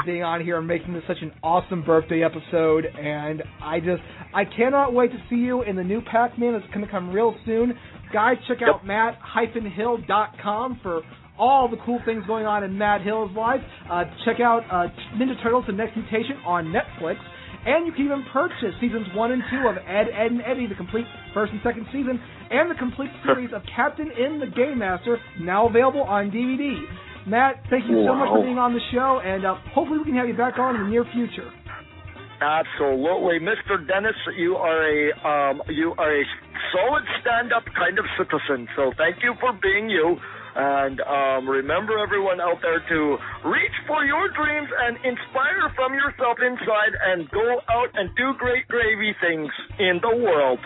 being on here and making this such an awesome birthday episode. And I just, I cannot wait to see you in the new Pac-Man that's going to come real soon. Guys, check out matt-hill.com for all the cool things going on in Matt Hill's life. Uh, check out uh, Ninja Turtles: The Next Mutation on Netflix. And you can even purchase seasons one and two of Ed, Edd, and Eddy, the complete first and second season, and the complete series of Captain N the Game Master, now available on DVD. Matt, thank you so much for being on the show, and uh, hopefully we can have you back on in the near future. Absolutely, Mr. Dennis, you are a um, you are a solid stand-up kind of citizen. So thank you for being you. And um, remember, everyone out there, to reach for your dreams and inspire from yourself inside, and go out and do great gravy things in the world.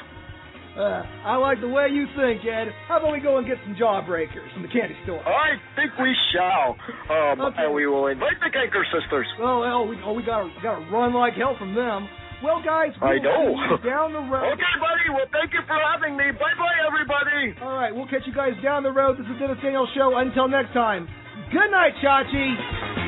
Uh, I like the way you think, Ed. How about we go and get some jawbreakers from the candy store? I think we shall. Um, Okay. and we will invite the Kanker sisters. Oh, hell, we, oh, we gotta, gotta run like hell from them. Well, guys, I we'll know. down the road. Okay, buddy. Well, thank you for having me. Bye, bye, everybody. All right, we'll catch you guys down the road. This is the Dennis Daniel Show. Until next time, good night, Chachi.